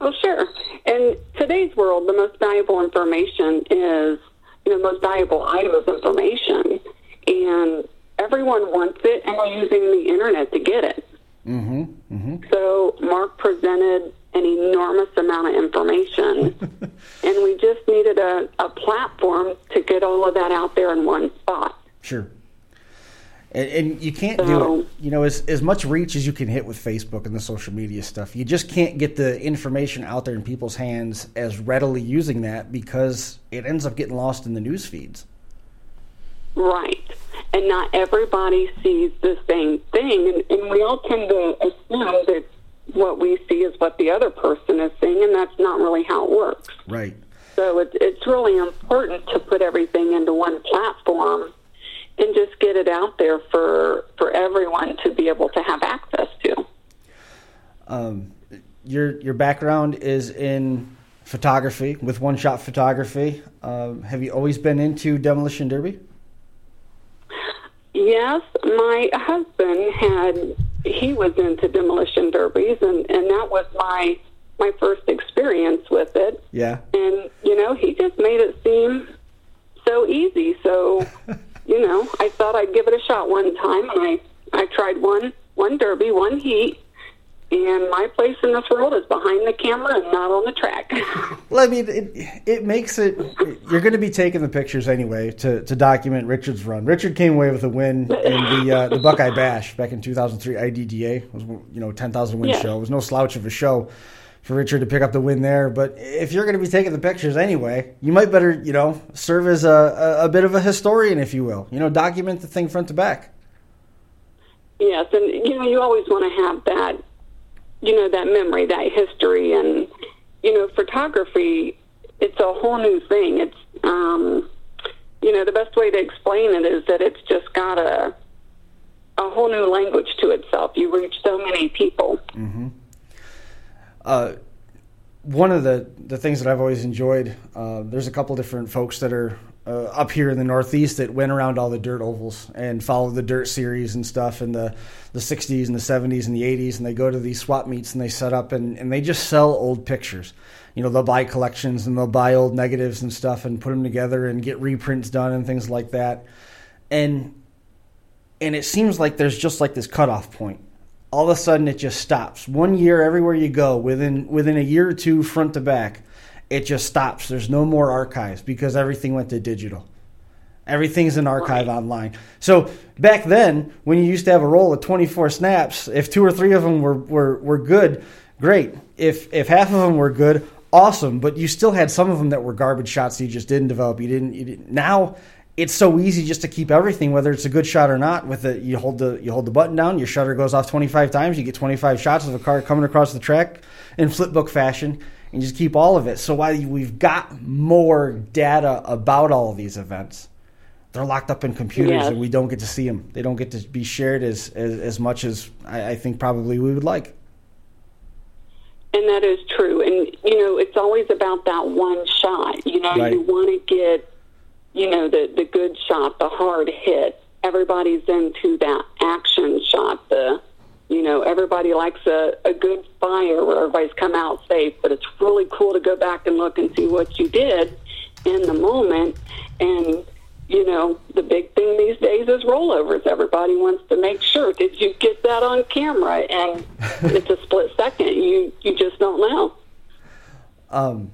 Oh, sure. In today's world, the most valuable information is, you know, most valuable item of information, and everyone wants it, and we're using the internet to get it. Mm-hmm. mm-hmm. So Mark presented an enormous amount of information, and we just needed a, a platform to get all of that out there in one spot. Sure. And, and you can't so, do it, you know, as, as much reach as you can hit with Facebook and the social media stuff. You just can't get the information out there in people's hands as readily using that because it ends up getting lost in the news feeds. Right. And not everybody sees the same thing. And, and we all tend to assume that what we see is what the other person is seeing, and that's not really how it works. Right. So it, it's really important to put everything into one platform and just get it out there for for everyone to be able to have access to. Um, your your background is in photography with one shot photography. Um, have you always been into demolition derby? Yes, my husband had he was into demolition derbies, and and that was my my first experience with it. Yeah. And you know, he just made it seem so easy. So, you know, I thought I'd give it a shot one time, and I I tried one one derby, one heat, and my place in this world is behind the camera and not on the track. well, I mean, it, it makes it. You're going to be taking the pictures anyway to, to document Richard's run. Richard came away with a win in the uh, the Buckeye Bash back in 2003. IDDA it was you know 10,000 win yeah. show. It was no slouch of a show for Richard to pick up the win there. But if you're going to be taking the pictures anyway, you might better you know serve as a, a, a bit of a historian, if you will. You know, document the thing front to back. Yes, and you know you always want to have that you know, that memory, that history, and you know, photography. It's a whole new thing. It's, um, you know, the best way to explain it is that it's just got a a whole new language to itself. You reach so many people. Mm-hmm. Uh, one of the, the things that I've always enjoyed, uh, there's a couple different folks that are uh, up here in the Northeast that went around all the dirt ovals and followed the dirt series and stuff in the, the 60s and the 70s and the 80s. And they go to these swap meets and they set up and, and they just sell old pictures. You know, they'll buy collections and they'll buy old negatives and stuff and put them together and get reprints done and things like that. And and it seems like there's just like this cutoff point. All of a sudden, it just stops. One year, everywhere you go, within within a year or two, front to back, it just stops. There's no more archives because everything went to digital. Everything's an archive right. online. So back then, when you used to have a roll of 24 snaps, if two or three of them were, were, were good, great. If if half of them were good, awesome. But you still had some of them that were garbage shots you just didn't develop. You didn't. You didn't. Now it's so easy just to keep everything, whether it's a good shot or not. With it, you hold the you hold the button down, your shutter goes off 25 times, you get 25 shots of a car coming across the track in flipbook fashion and just keep all of it. So while we've got more data about all of these events, they're locked up in computers yes. and we don't get to see them. They don't get to be shared as as, as much as I, I think probably we would like. And that is true. And you know, it's always about that one shot. You know, right. you want to get, you know, the the good shot, the hard hit. Everybody's into that action shot, the you know, everybody likes a, a good fire where everybody's come out safe, but it's really cool to go back and look and see what you did in the moment. And, you know, the big thing these days is rollovers. Everybody wants to make sure, did you get that on camera? And it's a split second. You, you just don't know. Um,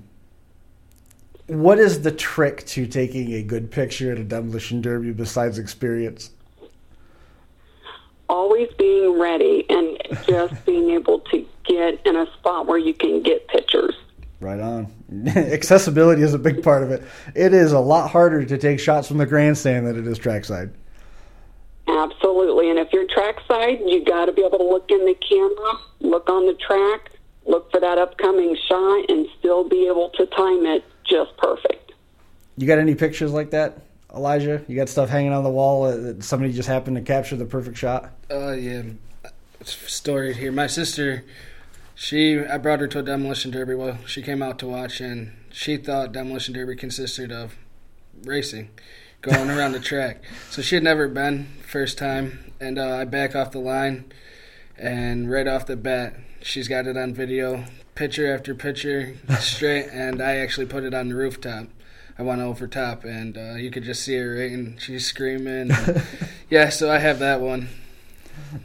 what is the trick to taking a good picture at a demolition derby besides experience? Always being ready and just being able to get in a spot where you can get pictures. Right on. Accessibility is a big part of it. It is a lot harder to take shots from the grandstand than it is trackside. Absolutely. And if you're trackside, you got to be able to look in the camera, look on the track, look for that upcoming shot, and still be able to time it just perfect. You got any pictures like that, Elijah? You got stuff hanging on the wall that somebody just happened to capture the perfect shot? Oh, uh, yeah. It's storied here. My sister she I brought her to a demolition derby. Well, she came out to watch, and she thought demolition derby consisted of racing, going around the track. So she had never been first time, and uh, I back off the line, and right off the bat, she's got it on video, picture after picture, straight, and I actually put it on the rooftop. I went over top, and uh, you could just see her right, and she's screaming. And, yeah, so I have that one.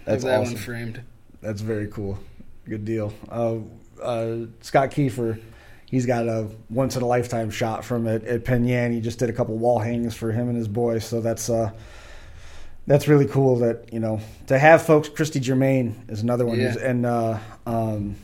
That's have that awesome. one framed. That's very cool. Good deal. Uh, uh, Scott Kiefer, he's got a once in a lifetime shot from it at Penn Yan. He just did a couple wall hangings for him and his boys, so that's uh, that's really cool. That you know to have folks. Christy Germain is another one, Yeah. and uh, um,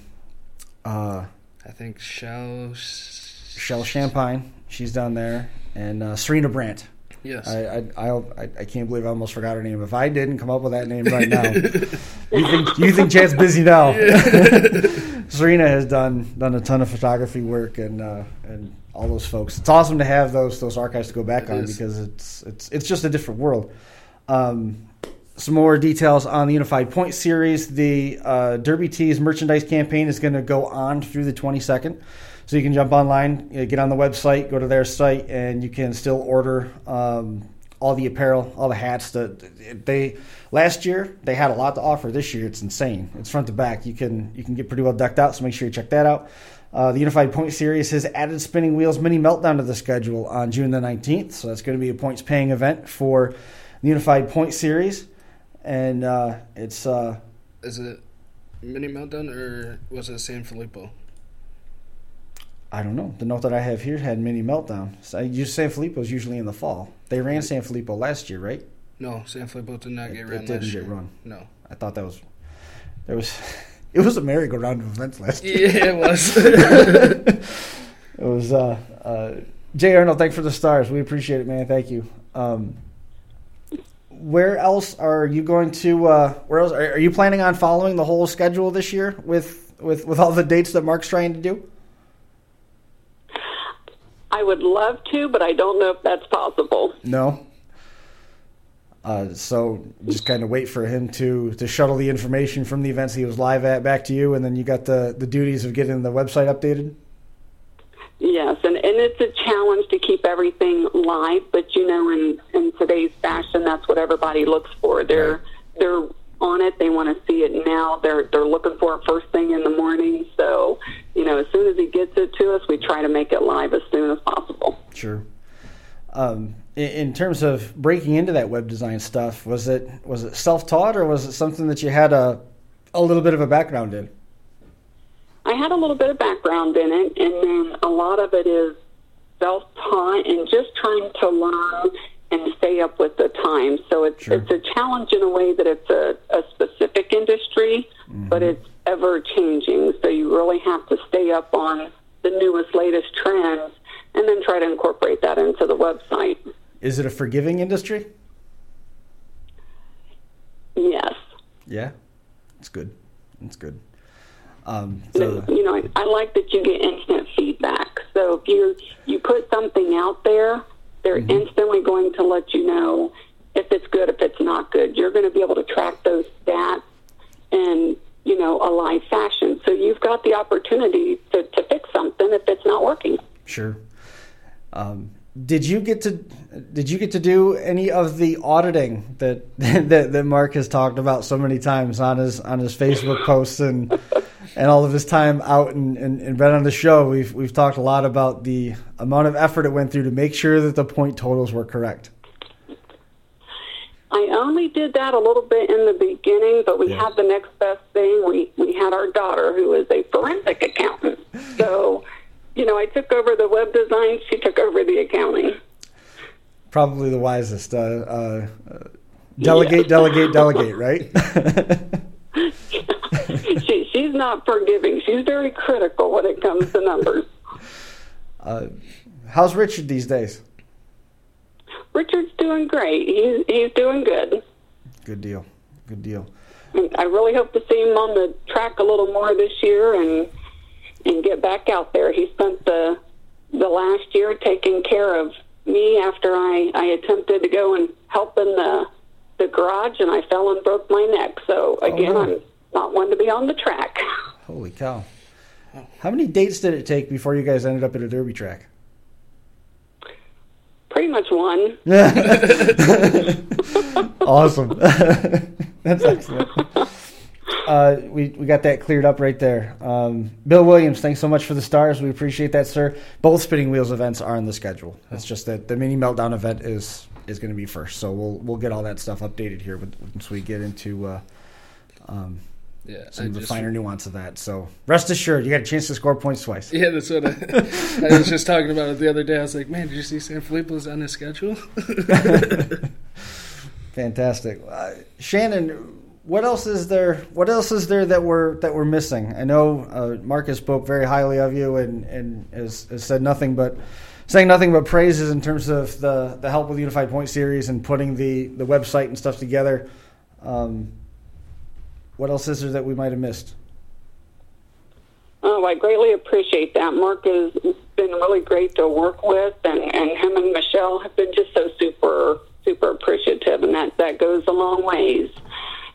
uh, I think Shell. Shell Champagne, she's down there, and uh, Serena Brandt. Yes. I, I, I, I can't believe I almost forgot her name. If I didn't come up with that name right now, you think you think Chad's busy now? Serena has done done a ton of photography work and uh, and all those folks. It's awesome to have those those archives to go back It on is. because it's it's it's just a different world. Um, some more details on the Unified Point Series. The uh, Derby Tees merchandise campaign is going to go on through the 22nd. So you can jump online, get on the website, go to their site, and you can still order um, all the apparel, all the hats. That they last year they had a lot to offer. This year it's insane. It's front to back. You can you can get pretty well decked out. So make sure you check that out. Uh, the Unified Point Series has added Spinning Wheels Mini Meltdown to the schedule on June the 19th. So that's going to be a points paying event for the Unified Point Series, and uh, it's uh, Is it Mini Meltdown or was it San Filippo? I don't know. The note that I have here had Mini Meltdown. So you San Filippo's usually in the fall. They ran San Filippo last year, right? No, San Filippo did not It- get it run didn't last get year. run. No. I thought that was there was it was a merry-go-round of events last year. Yeah, it was. It was uh, uh, Jay Arnold. Thanks for the stars. We appreciate it, man. Thank you. Um, where else are you going to? Uh, where else are, are you planning on following the whole schedule this year with with with all the dates that Mark's trying to do? I would love to, but I don't know if that's possible. No. Uh, so just kind of wait for him to to shuttle the information from the events he was live at back to you, and then you got the the duties of getting the website updated. Yes, and, and it's a challenge to keep everything live, but you know, in, in today's fashion, that's what everybody looks for. They're they're on it. They want to see it now. They're they're looking for it first thing in the morning. So, you know, as soon as he gets it to us, we try to make it live as soon as possible. Sure. Um, in, in terms of breaking into that web design stuff, was it was it self taught or was it something that you had a a little bit of a background in? I had a little bit of background in it, and then a lot of it is self taught and just trying to learn and stay up with the times. So it's Sure. it's a challenge in a way that it's a, a specific industry, but it's ever changing. So you really have to stay up on the newest, latest trends, and then try to incorporate that into the website. Is it a forgiving industry? Yes. Yeah, it's good. It's good. Um, so, you know, I, I like that you get instant feedback. So if you you put something out there, they're instantly going to let you know if it's good, if it's not good. You're going to be able to track those stats in you know a live fashion. So you've got the opportunity to, to fix something if it's not working. Sure. Um, did you get to did you get to do any of the auditing that that, that Mark has talked about so many times on his on his Facebook posts and and all of his time out and, and, and been on the show? We've we've talked a lot about the amount of effort it went through to make sure that the point totals were correct. I only did that a little bit in the beginning, but we Yeah. had the next best thing. We we had our daughter who is a forensic accountant. So, you know, I took over the web design, she took over the accounting. Probably the wisest. Uh, uh, delegate, delegate, delegate. Right. she she's not forgiving. She's very critical when it comes to numbers. Uh, how's Richard these days? Richard's doing great. He's he's doing good. Good deal. Good deal. I really hope to see him on the track a little more this year and and get back out there. He spent the the last year taking care of me after I I attempted to go and help in the the garage and I fell and broke my neck. So again, Oh, no. I'm not one to be on the track. Holy cow. How many dates did it take before you guys ended up at a derby track? Pretty much one. awesome. That's excellent. Uh, we, we got that cleared up right there. Um, Bill Williams, thanks so much for the stars. We appreciate that, sir. Both Spinning Wheels events are on the schedule. It's just that the mini meltdown event is is going to be first, so we'll we'll get all that stuff updated here once we get into uh, um, Yeah, some I of the just- finer nuance of that. So rest assured, you got a chance to score points twice. Yeah, that's what I, I was just talking about it the other day. I was like, man, did you see San Filippo's on the schedule? Fantastic, uh, Shannon. What else is there? What else is there that we're that we're missing? I know uh, Marcus spoke very highly of you and and has, has said nothing but saying nothing but praises in terms of the the help with Unified Point Series and putting the the website and stuff together. Um, what else is there that we might have missed? Oh, I greatly appreciate that. Mark has been really great to work with, and, and him and Michelle have been just so super, super appreciative, and that, that goes a long ways.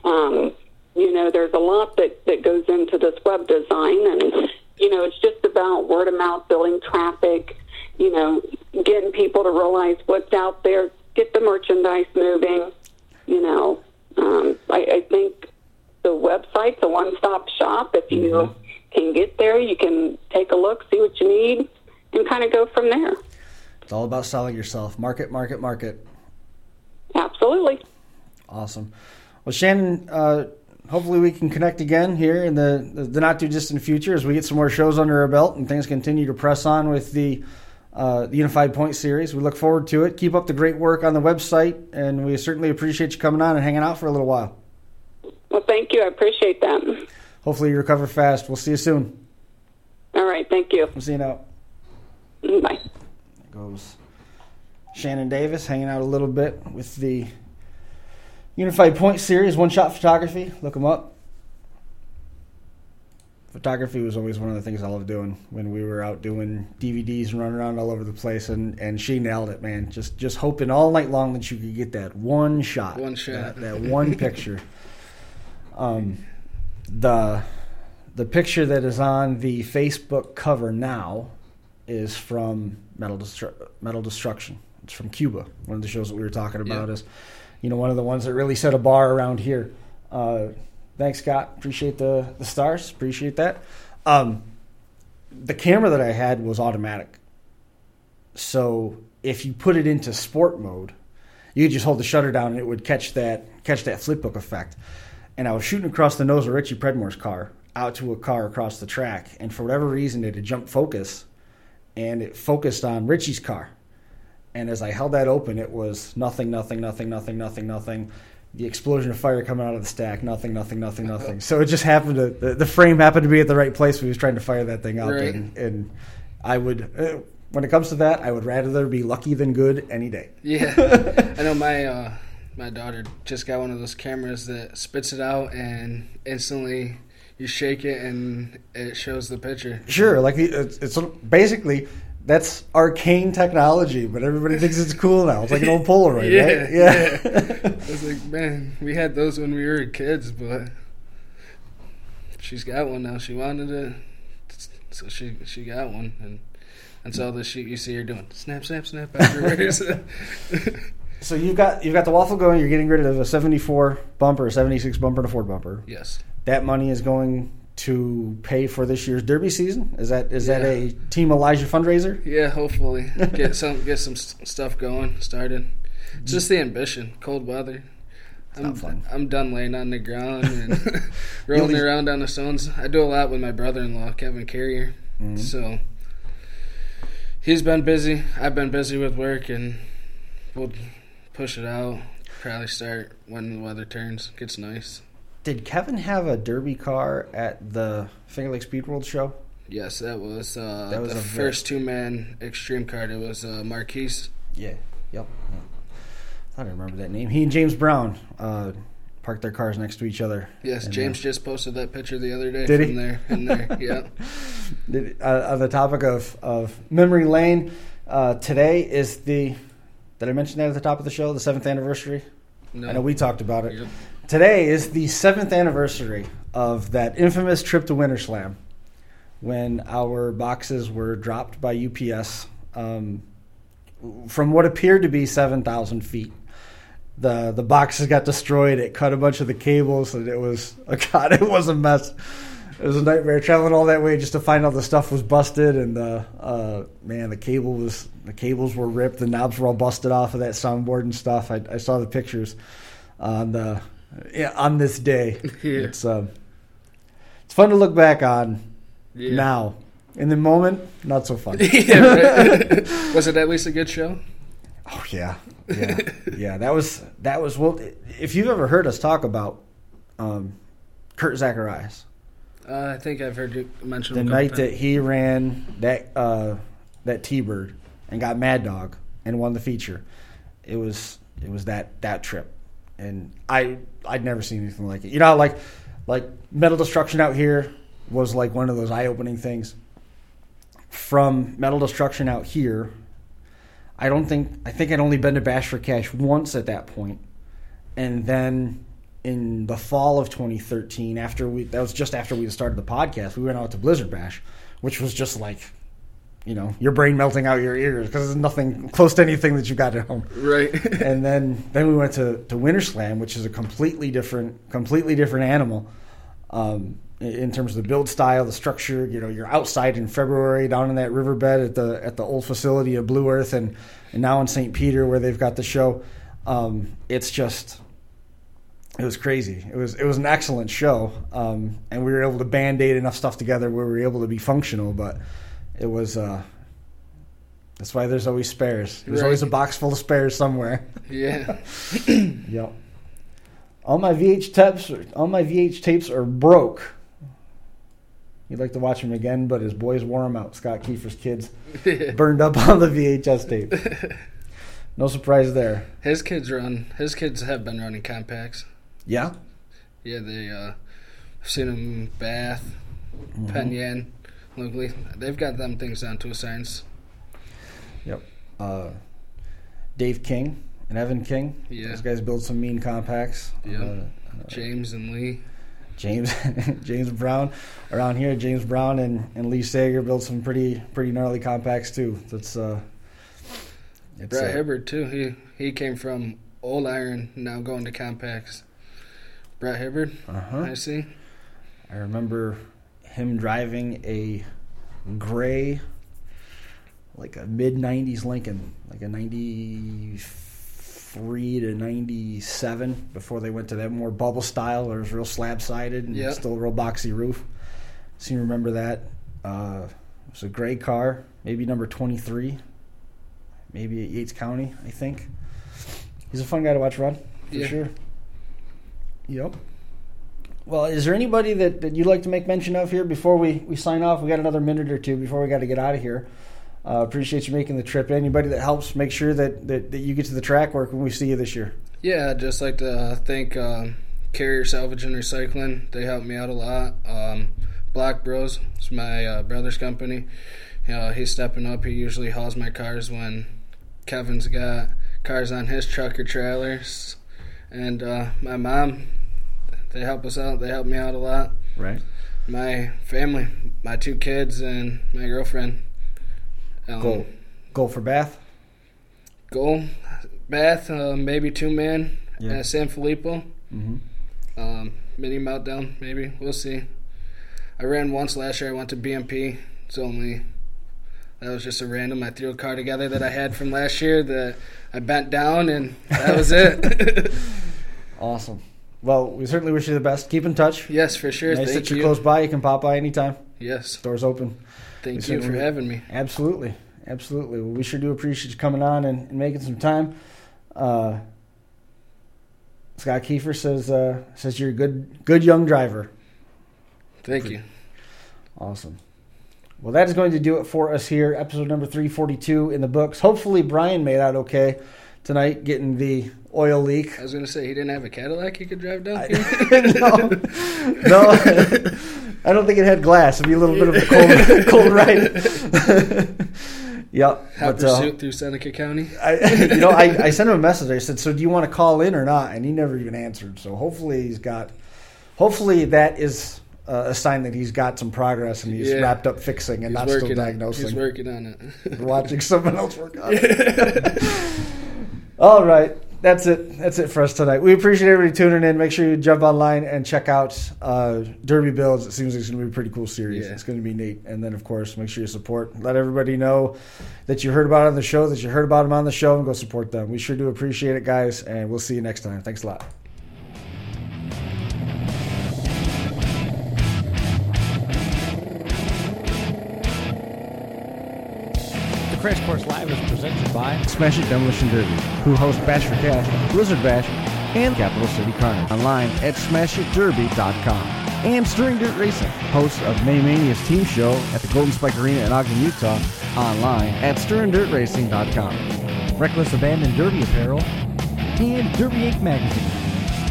Um, you know, there's a lot that, that goes into this web design, and, you know, it's just about word of mouth, building traffic, you know, getting people to realize what's out there, get the merchandise moving, you know. Um, I, I think the website's a one-stop shop. If you can get there, you can take a look, see what you need, and kind of go from there. It's all about selling yourself. Market, market, market. Absolutely. Awesome. Well, Shannon, uh, hopefully we can connect again here in the, the, the not too distant future as we get some more shows under our belt and things continue to press on with the, uh, the Unified Point series. We look forward to it. Keep up the great work on the website, and we certainly appreciate you coming on and hanging out for a little while. Well, thank you. I appreciate that. Hopefully you recover fast. We'll see you soon. All right. Thank you. We'll see you now. Bye. There goes Shannon Davis hanging out a little bit with the Unified Point Series, One Shot Photography. Look them up. Photography was always one of the things I loved doing when we were out doing DVDs and running around all over the place, and, and she nailed it, man. Just just hoping all night long that you could get that one shot, One shot. that, that one picture. Um, the the picture that is on the Facebook cover now is from Metal Destru- Metal Destruction. It's from Cuba. One of the shows that we were talking about Yeah. is, you know, one of the ones that really set a bar around here. Uh, thanks, Scott. Appreciate the the stars. Appreciate that. Um, the camera that I had was automatic, so if you put it into sport mode, you could just hold the shutter down and it would catch that catch that flipbook effect. And I was shooting across the nose of Richie Predmore's car out to a car across the track, and for whatever reason, it had jumped focus, and it focused on Richie's car. And as I held that open, it was nothing, nothing, nothing, nothing, nothing, nothing. The explosion of fire coming out of the stack, nothing, nothing, nothing, nothing. So it just happened to the, the frame happened to be at the right place when he was trying to fire that thing up. Right. And, and I would, uh, when it comes to that, I would rather be lucky than good any day. Yeah, I know my uh, my daughter just got one of those cameras that spits it out and instantly you shake it and it shows the picture. Sure, like it's, it's basically that's arcane technology, but everybody thinks it's cool now. It's like an old Polaroid, Yeah, right? Yeah. I was like, man, we had those when we were kids, but she's got one now. She wanted it, so she she got one, and that's all the shit you see her doing. Snap, snap, snap afterwards. so you've got you've got the waffle going. You're getting rid of a '74 bumper, a '76 bumper, and a Ford bumper. yes. That money is going to pay for this year's Derby season. Is that is that a Team Elijah fundraiser? Yeah, hopefully get some get some stuff going started. It's just the ambition. Cold weather. I'm not fun. I'm done laying on the ground and rolling around on the stones. I do a lot with my brother-in-law, Kevin Carrier. Mm-hmm. So he's been busy. I've been busy with work, and we'll push it out. Probably start when the weather turns. Gets nice. Did Kevin have a Derby car at the Finger Lake Speed World show? Yes, that was, uh, That was the a first two man extreme card. It was uh, Marquise. Yeah. Yep. I I remember that name. He and James Brown uh, parked their cars next to each other. Yes, James just posted that picture the other day Did he? from there. In there, yeah. uh, did- uh, on the topic of, of memory lane, uh, today is the. Did I mention that at the top of the show? The seventh anniversary. No. I know we talked about it. Yep. Today is the seventh anniversary of that infamous trip to Winter Slam, when our boxes were dropped by UPS um, from what appeared to be seven thousand feet. the The boxes got destroyed. It cut a bunch of the cables, and it was oh god, it was a mess. It was a nightmare traveling all that way just to find out the stuff was busted, and the uh, man, the cable was the cables were ripped, the knobs were all busted off of that soundboard and stuff. I, I saw the pictures on the on this day. Yeah. It's um, it's fun to look back on Yeah. now. In the moment, not so fun. yeah, right. was it at least a good show? Oh yeah, yeah, yeah. That was that was well. If you've ever heard us talk about um, Kurt Zacharias, Uh, I think I've heard you mention the him a couple night that he ran that uh, that T Bird and got Mad Dog and won the feature, it was it was that that trip, and I I'd never seen anything like it. You know, like like Metal Destruction out here was like one of those eye opening things. From Metal Destruction out here, I don't think I think I'd only been to Bash for Cash once at that point, and then in the fall of 2013, after we that was just after we started the podcast, we went out to Blizzard Bash, which was just like, you know, your brain melting out your ears because there's nothing close to anything that you got at home. Right. and then then we went to to Winter Slam, which is a completely different completely different animal. Um, in- terms of the build style, the structure, you know, you're outside in February down in that riverbed at the at the old facility of Blue Earth, and and now in St. Peter where they've got the show. Um, it's just it was crazy. It was it was an excellent show, um, and we were able to band aid enough stuff together where we were able to be functional. But it was uh, that's why there's always spares. There's Right. always a box full of spares somewhere. yeah. Yep. All my VH tapes, are, all my VH tapes are broke. You'd like to watch them again, but his boys wore them out. Scott Kiefer's kids burned up on the VHS tape. No surprise there. His kids run. His kids have been running compacts. Yeah. Yeah, they. Uh, I've seen them Bath, Mm-hmm. Penn Yan. They've got them things down to a science. Yep. Uh, Dave King and Evan King. Yeah. Those guys build some mean compacts. Yeah. Uh, James and Lee. James James Brown around here. James Brown and, and Lee Sager build some pretty pretty gnarly compacts too. That's uh, it's, Brett uh, Hibbard too. He he came from old iron, now going to compacts. Brett Hibbard. Uh-huh. I see. I remember him driving a gray, like a mid '90s Lincoln, like a '93 to '97, before they went to that more bubble style, where it was real slab sided and Yeah. still a real boxy roof. So you remember that? Uh, it was a gray car, maybe number 23, maybe at Yates County, I think. He's a fun guy to watch run, for Yeah. sure. Yep. Well, is there anybody that, that you'd like to make mention of here before we, we sign off? We got another minute or two before we got to get out of here. Uh, appreciate you making the trip. Anybody that helps make sure that, that, that you get to the track work when we see you this year. Yeah, I'd just like to uh, thank uh, Carrier Salvage and Recycling. They helped me out a lot. Um, Black Bros is my uh, brother's company. Uh, he's stepping up. He usually hauls my cars when Kevin's got cars on his truck or trailers. And uh, my mom, they help us out. They help me out a lot. Right. My family, my two kids, and my girlfriend. Um, Goal. Goal for Bath. Goal. Bath, uh, maybe two man Yeah. at San Filippo. Mm-hmm. Um, mini meltdown, maybe. We'll see. I ran once last year. I went to BMP. It's only that was just a random. I threw a car together that I had from last year that I bent down, and that was it. Awesome. Well, we certainly wish you the best. Keep in touch. yes, for sure. nice Thank that you're you. close by. You can pop by anytime. Yes, Doors open. thank We you for having me. Absolutely, absolutely. Well, we sure do appreciate you coming on and, and making some time. Uh, Scott Kiefer says uh, says you're a good good young driver. Thank you. Awesome. Well, that is going to do it for us here. Episode number 342 in the books. Hopefully, Brian made out okay tonight getting the oil leak. I was going to say he didn't have a Cadillac he could drive down here. no, no, I don't think it had glass. It'd be a little bit of a cold, cold ride. yep. Hot but, pursuit uh, through Seneca County. I, you know, I, I sent him a message. I said, "So do you want to call in or not?" And he never even answered. So hopefully he's got. Hopefully that is uh, a sign that he's got some progress and he's yeah. wrapped up fixing and he's not still diagnosing. he's working on it. watching someone else work on it. All right. That's it. That's it for us tonight. We appreciate everybody tuning in. Make sure you jump online and check out uh, Derby Builds. It seems like it's going to be a pretty cool series. Yeah. It's going to be neat. And then, of course, make sure you support. Let everybody know that you heard about it on the show, that you heard about them on the show, and go support them. We sure do appreciate it, guys. And we'll see you next time. Thanks a lot. Crash Course Live is presented by Smash It Demolition Derby, who host Bash for Cash, Blizzard Bash, and Capital City Carnage. Online at smashitderby.com. And Stirring Dirt Racing, host of May Mania's team show at the Golden Spike Arena in Ogden, Utah, online at stirringdirtracing.com. Reckless Abandon Derby Apparel, and Derby Inc. Magazine.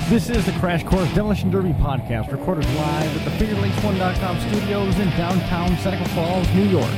This is the Crash Course Demolition Derby podcast, recorded live at the FingerLakes1.com studios in downtown Seneca Falls, New York.